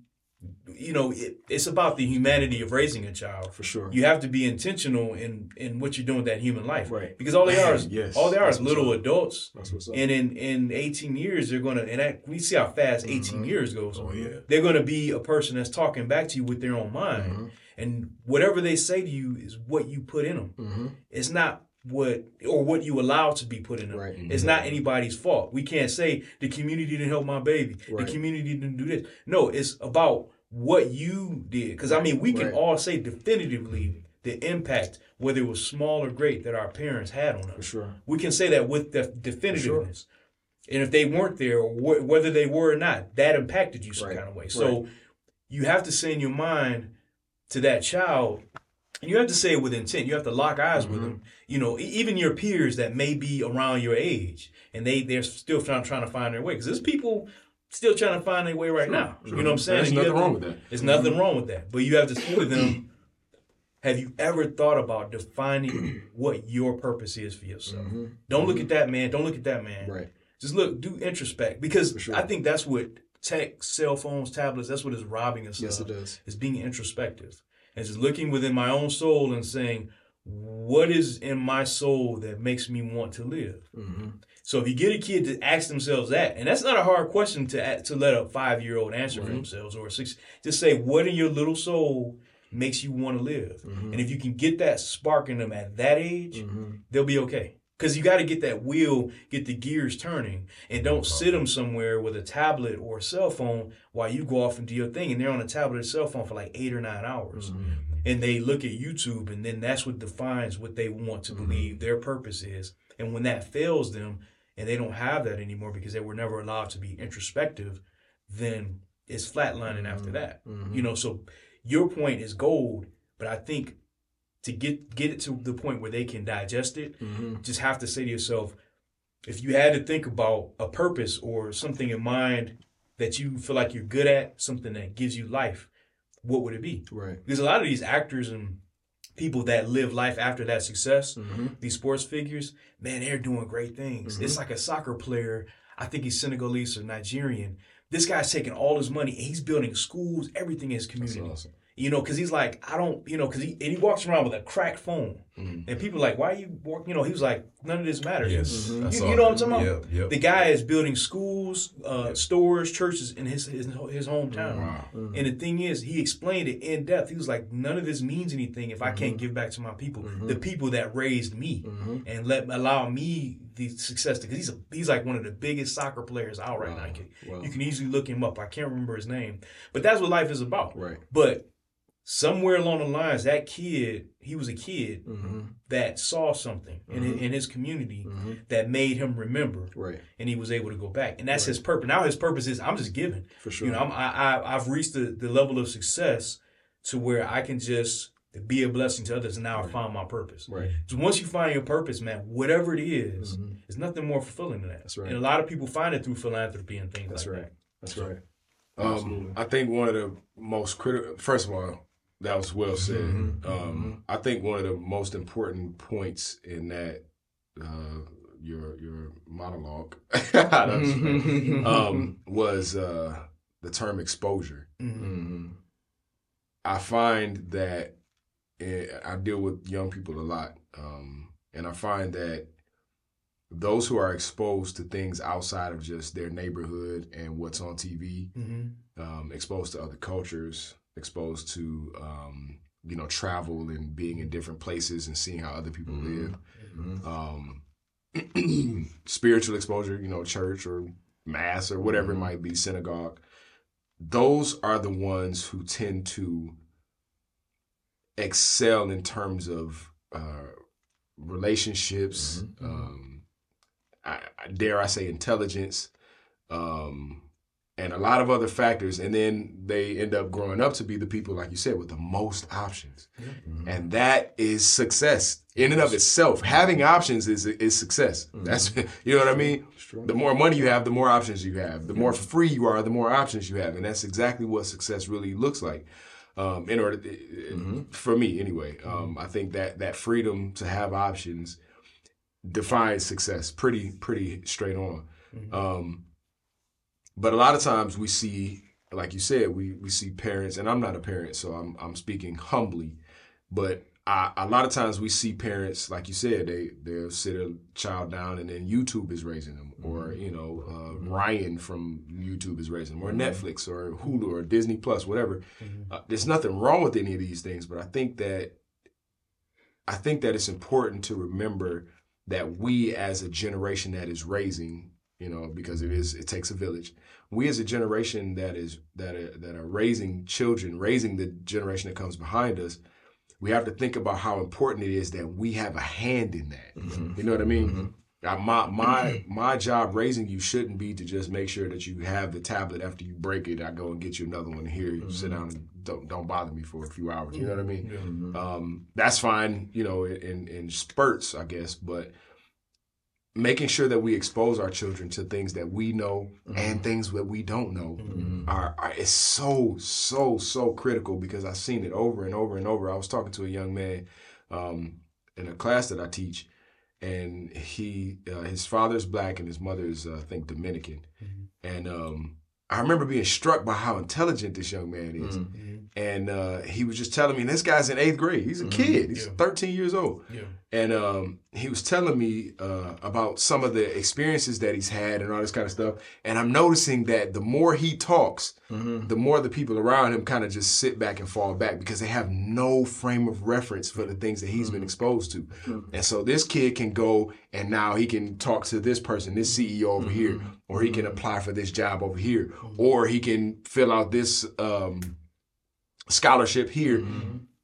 you know, it, it's about the humanity of raising a child. For sure. You have to be intentional in in what you're doing with that human life, Right. Because all they Man, are is yes, all they are that's is little up. adults. That's what's up. And in in 18 years, they're gonna and that, we see how fast 18 Mhm. years goes. Oh yeah. They're gonna be a person that's talking back to you with their own mind, Mhm. and whatever they say to you is what you put in them. Mhm. It's not what or what you allow to be put in them. Right. It's mm-hmm. not anybody's fault. We can't say the community didn't help my baby. Right. The community didn't do this. No, it's about what you did. Because I mean, we can all say definitively the impact, whether it was small or great, that our parents had on For us. sure. We can say that with def- definitiveness. And if they weren't there, or wh- whether they were or not, that impacted you some kind of way. So you have to say in your mind to that child, you have to say it with intent. You have to lock eyes with Mhm. them. You know, even your peers that may be around your age, and they they're still trying trying to find their way. Because there's people still trying to find their way right now. You know what I'm saying? There's nothing wrong with that. There's nothing wrong with that. But you have to say to them, have you ever thought about defining what your purpose is for yourself? Mhm. Don't look at that man. Don't look at that man. Right. Just look, do introspect because sure. I think that's what tech, cell phones, tablets, that's what is robbing us Yes, of. it. Is being introspective just looking within my own soul and saying, what is in my soul that makes me want to live? hmm So if you get a kid to ask themselves that, and that's not a hard question to to let a five year old answer for Mhm. themselves or a six, just say what in your little soul makes you want to live, Mhm. and if you can get that spark in them at that age, hmm they'll be okay. Because you got to get that wheel, get the gears turning, and don't sit them somewhere with a tablet or a cell phone while you go off and do your thing. And they're on a tablet or cell phone for like eight or nine hours. Mm-hmm. And they look at YouTube, and then that's what defines what they want to mm-hmm. believe their purpose is. And when that fails them, and they don't have that anymore because they were never allowed to be introspective, then it's flatlining after mm-hmm. that. You know, so your point is gold, but I think to get get it to the point where they can digest it, hmm just have to say to yourself, if you had to think about a purpose or something in mind that you feel like you're good at, something that gives you life, what would it be? Right. Because a lot of these actors and people that live life after that success, hmm these sports figures, man, they're doing great things. Mhm. It's like a soccer player. I think he's Senegalese or Nigerian. This guy's taking all his money and he's building schools, everything in his That's community. awesome. You know, because he's like, I don't, you know, because he and he walks around with a cracked phone, Mhm. and people are like, why are you walk? You know, he was like, none of this matters. Yes, Mhm. You- you know what. I'm talking about? Yep, yep. The guy is building schools, uh, stores, churches in his his, his hometown. Wow. Mhm. And the thing is, he explained it in depth. He was like, none of this means anything if I can't give back to my people, Mhm. the people that raised me, Mhm. and let allow me the success. Because he's a, he's like one of the biggest soccer players out right Wow. now. You can, Wow. you can easily look him up. I can't remember his name, but that's what life is about. Right. But somewhere along the lines, that kid, he was a kid hmm that saw something in, his, in his community hmm that made him remember, Right. and he was able to go back. And that's Right. his purpose. Now his purpose is I'm just giving. For sure. You know, I'm, I, I I've reached the, the level of success to where I can just be a blessing to others, and now I Right. found my purpose. right. So once you find your purpose, man, whatever it is, Mhm. there's nothing more fulfilling than that. That's right. And a lot of people find it through philanthropy and things That's like right. that. That's right. Um, Absolutely. I think one of the most critical. First of all, that was well said. Mhm, Um, I think one of the most important points in that uh, your your monologue um, was uh, the term exposure. Mhm. hmm I find that eh, I deal with young people a lot, um, and I find that those who are exposed to things outside of just their neighborhood and what's on TV, Mhm. um, exposed to other cultures, exposed to um, you know travel and being in different places and seeing how other people Mhm. live, hmm um, spiritual exposure, you know, church or mass or whatever it Mhm. might be, synagogue. Those are the ones who tend to excel in terms of uh, relationships. Mhm. Um, I, I dare I say intelligence, um, and a lot of other factors. And then they end up growing up to be the people, like you said, with the most options Mm-hmm. and that is success in and of itself. Having options is is success. Mhm. That's you know what I mean. The more money you have, the more options you have. The more free you are, the more options you have, and that's exactly what success really looks like. Um, in order, Mhm. for me anyway, um, I think that that freedom to have options defines success pretty pretty straight on. Mhm. Um, but a lot of times we see like you said, we we see parents, and I'm not a parent, so I'm I'm speaking humbly, but I, a lot of times we see parents, like you said, they they'll sit a child down, and then YouTube is raising them, or you know, uh, Ryan from YouTube is raising them, or Netflix, or Hulu, or Disney Plus, whatever. Uh, there's nothing wrong with any of these things, but I think that I think that it's important to remember that we, as a generation that is raising, you know, because it is it takes a village. We, as a generation that is that are, that are raising children, raising the generation that comes behind us, we have to think about how important it is that we have a hand in that. You know what I mean? Uh, my my my job raising you shouldn't be to just make sure that you have the tablet after you break it. I go and get you another one here. You sit down and don't don't bother me for a few hours. You know what I mean? Um, that's fine. You know, in in spurts, I guess, but making sure that we expose our children to things that we know and things that we don't know are, are is so so so critical because I've seen it over and over and over. I was talking to a young man um, in a class that I teach, and he uh, his father's black and his mother's uh, I think Dominican, and um, I remember being struck by how intelligent this young man is. And uh, he was just telling me, this guy's in eighth grade. He's a kid. He's Yeah. 13 years old. Yeah. And um, he was telling me uh, about some of the experiences that he's had and all this kind of stuff. And I'm noticing that the more he talks, mm-hmm. the more the people around him kind of just sit back and fall back because they have no frame of reference for the things that he's been mm-hmm. exposed to. Mm-hmm. And so this kid can go and now he can talk to this person, this CEO over here, or he can apply for this job over here, or he can fill out this um, scholarship here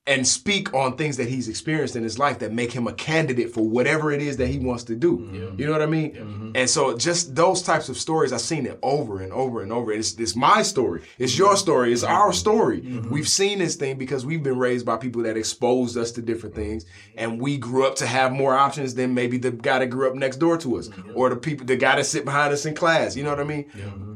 and speak on things that he's experienced in his life that make him a candidate for whatever it is that he wants to do. You know what I mean? Mm-hmm. And so just those types of stories, I've seen it over and over and over. It's, it's my story. It's your story. It's our mm-hmm. story. Mm-hmm. We've seen this thing because we've been raised by people that exposed us to different things. And we grew up to have more options than maybe the guy that grew up next door to us or the people, the guy that sit behind us in class. You know what I mean?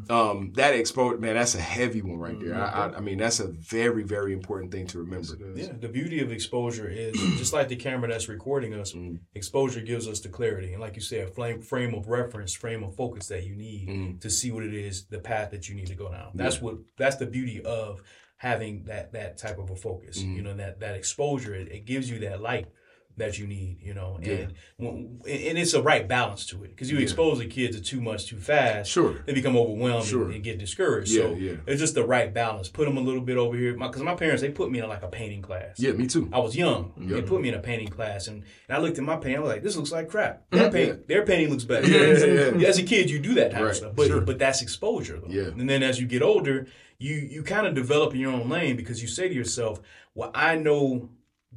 Um, that exposed, man, that's a heavy one right there. I, I, I mean, that's a very, very important thing to remember. Yeah, the beauty of exposure is just like the camera that's recording us. Mm. Exposure gives us the clarity, and like you said, frame frame of reference, frame of focus that you need mm. to see what it is, the path that you need to go down. That's what that's the beauty of having that that type of a focus. Mm. You know that that exposure it, it gives you that light that you need. You know, and when, and it's a right balance to it because you expose the kids to too much too fast. Sure. they become overwhelmed Sure. and, and get discouraged. Yeah, so yeah. it's just the right balance. Put them a little bit over here because my, parents they put me in like a painting class. Yeah, me too. I was young. They put me in a painting class, and, and I looked at my painting. I was like, "This looks like crap." Mm-hmm. Their, paint, their painting looks better. Yeah, yeah, yeah. As a kid, you do that type Right, of stuff, but sure. but that's exposure. Though. Yeah. And then as you get older, you you kind of develop in your own lane because you say to yourself, "Well, I know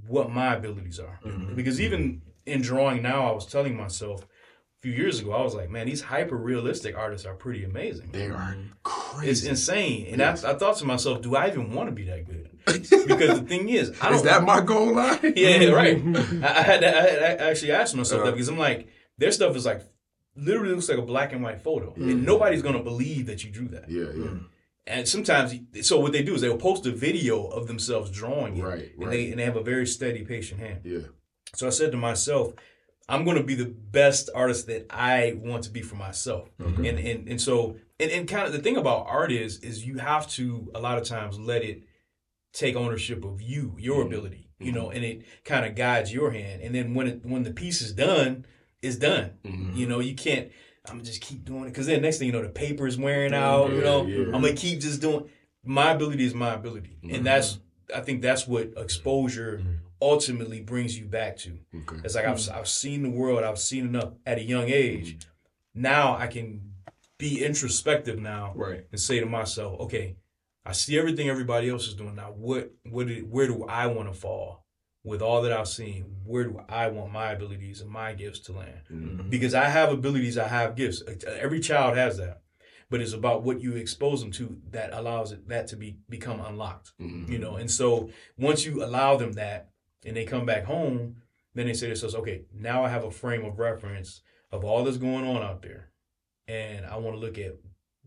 what my abilities are." Mm-hmm. Because mm-hmm. even in drawing now, I was telling myself a few years ago, I was like, "Man, these hyper realistic artists are pretty amazing." They are mm-hmm. crazy. It's insane, and I, I thought to myself, "Do I even want to be that good?" because the thing is, I don't. Is that my goal line? Yeah, right. I, I had to, I, had to actually ask myself that uh. because I'm like, their stuff is like literally looks like a black and white photo, and mm-hmm. nobody's gonna believe that you drew that. Yeah, yeah. And sometimes, so what they do is they'll post a video of themselves drawing it, Right, and right. they and they have a very steady, patient hand. Yeah. So I said to myself, I'm going to be the best artist that I want to be for myself. And, and and so and, and kind of the thing about art is is you have to a lot of times let it take ownership of you, your mm-hmm. ability, you know, mm-hmm. and it kind of guides your hand. And then when it when the piece is done, it's done. Mm-hmm. You know, you can't I'm gonna just keep doing it because then next thing you know, the paper is wearing out. you know, yeah. I'm gonna keep just doing. My ability is my ability, and that's mm-hmm. I think that's what exposure mm-hmm. ultimately brings you back to. Okay. It's like I've mm. I've seen the world, I've seen enough at a young age. Mm-hmm. Now I can be introspective now Right. and say to myself, okay, I see everything everybody else is doing. Now what what did, where do I want to fall? With all that I've seen, where do I want my abilities and my gifts to land? Mm-hmm. Because I have abilities, I have gifts. Every child has that. But it's about what you expose them to that allows it that to be become unlocked. Mm-hmm. You know, and so once you allow them that and they come back home, then they say to themselves, okay, now I have a frame of reference of all that's going on out there. And I want to look at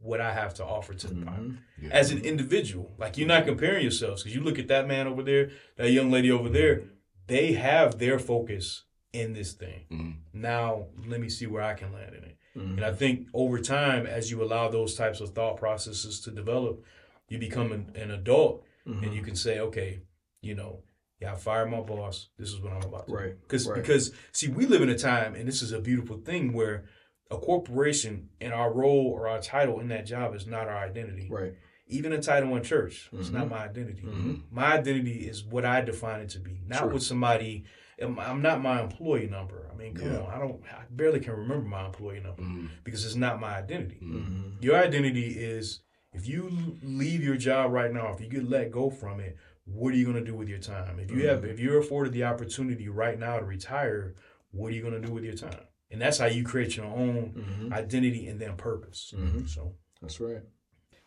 what I have to offer to the mm-hmm. party as an individual. Like you're not comparing yourselves because you look at that man over there, that young lady over mm-hmm. there, they have their focus in this thing. Mm-hmm. Now let me see where I can land in it. And I think over time, as you allow those types of thought processes to develop, You become an, an adult, and you can say, okay, you know, yeah, I fired my boss. This is what I'm about to do. Right, Because right. because see, we live in a time, and this is a beautiful thing where a corporation and our role or our title in that job is not our identity. right. Even a title in church, it's Mhm. not my identity. Mhm. My identity is what I define it to be, not Sure. what somebody. I'm not my employee number. I mean, come Yeah. on, I don't. I barely can remember my employee number Mm. because it's not my identity. Mhm. Your identity is if you leave your job right now, if you get let go from it, what are you going to do with your time? If you have, if you're afforded the opportunity right now to retire, what are you going to do with your time? And that's how you create your own Mhm. identity and then purpose. Mhm. So That's right.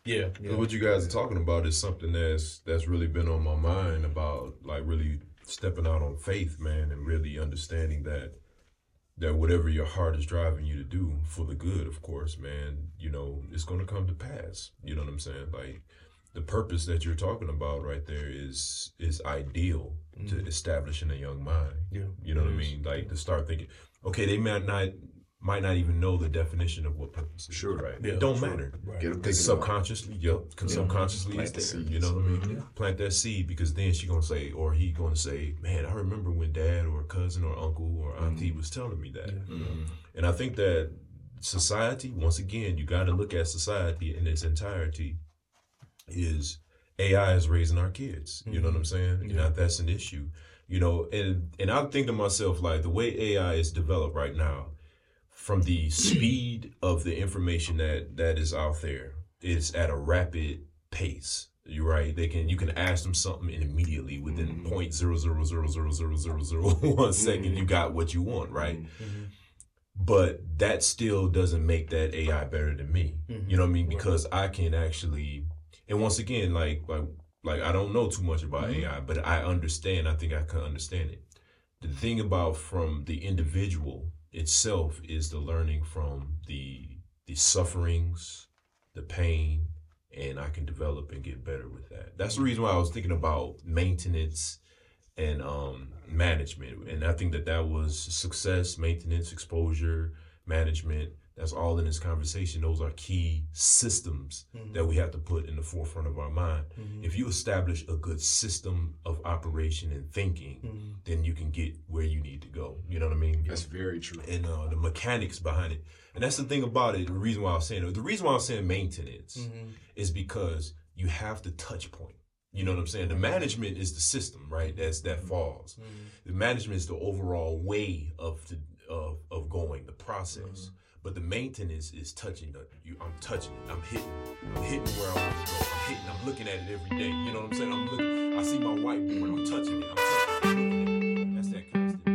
yeah, yeah. What you guys are talking about is something that's that's really been on my mind about like really stepping out on faith, man, and really understanding that that whatever your heart is driving you to do for the good, of course, man, you know, it's going to come to pass. You know what I'm saying? Like the purpose that you're talking about right there is is ideal to mm-hmm. establish in a young mind. Yeah. You know what I mean? Like to start thinking, okay, they might not might not even know the definition of what purpose is. Sure. Right. Yeah, it don't sure. matter. Right. Get them thinking subconsciously, yep, because subconsciously Plant it's there. seeds. You know what I mean? Plant that seed because then she gonna say, or he gonna say, "Man, I remember when dad or cousin or uncle or mm-hmm. auntie was telling me that." And I think that society, once again, you got to look at society in its entirety. Is AI is raising our kids? You know what I'm mm-hmm. saying? And Yeah. that's an issue. You know, and and I think to myself like the way AI is developed right now, from the speed of the information that that is out there, it's at a rapid pace. You're right. They can you can ask them something and immediately within mm-hmm. point zero zero zero zero zero zero zero one second you mm-hmm. got what you want. Right but that still doesn't make that AI better than me. You know what I mean? Because I can actually, and once again, like like like I don't know too much about AI, but I understand. I think I can understand it. The thing about from the individual itself is the learning from the the sufferings, the pain, and I can develop and get better with that. That's the reason why I was thinking about maintenance and um, management. And I think that that was success, maintenance, exposure, management. That's all in this conversation. Those are key systems mm-hmm. that we have to put in the forefront of our mind. Mm-hmm. If you establish a good system of operation and thinking, mm-hmm. then you can get where you need to go. You know what I mean? That's very true. and uh, the mechanics behind it. And that's the thing about it. The reason why I was saying it, the reason why I'm saying maintenance is because you have the touch point. You know what I'm saying? The management is the system, right? That's that falls. The management is the overall way of the of, of going, the process. But the maintenance is touching you. I'm touching it. I'm hitting. I'm hitting where I want to go. I'm hitting. I'm looking at it every day. You know what I'm saying? I'm looking. I see my whiteboard. I'm touching it. I'm touching it. I'm looking at it. That's that kind.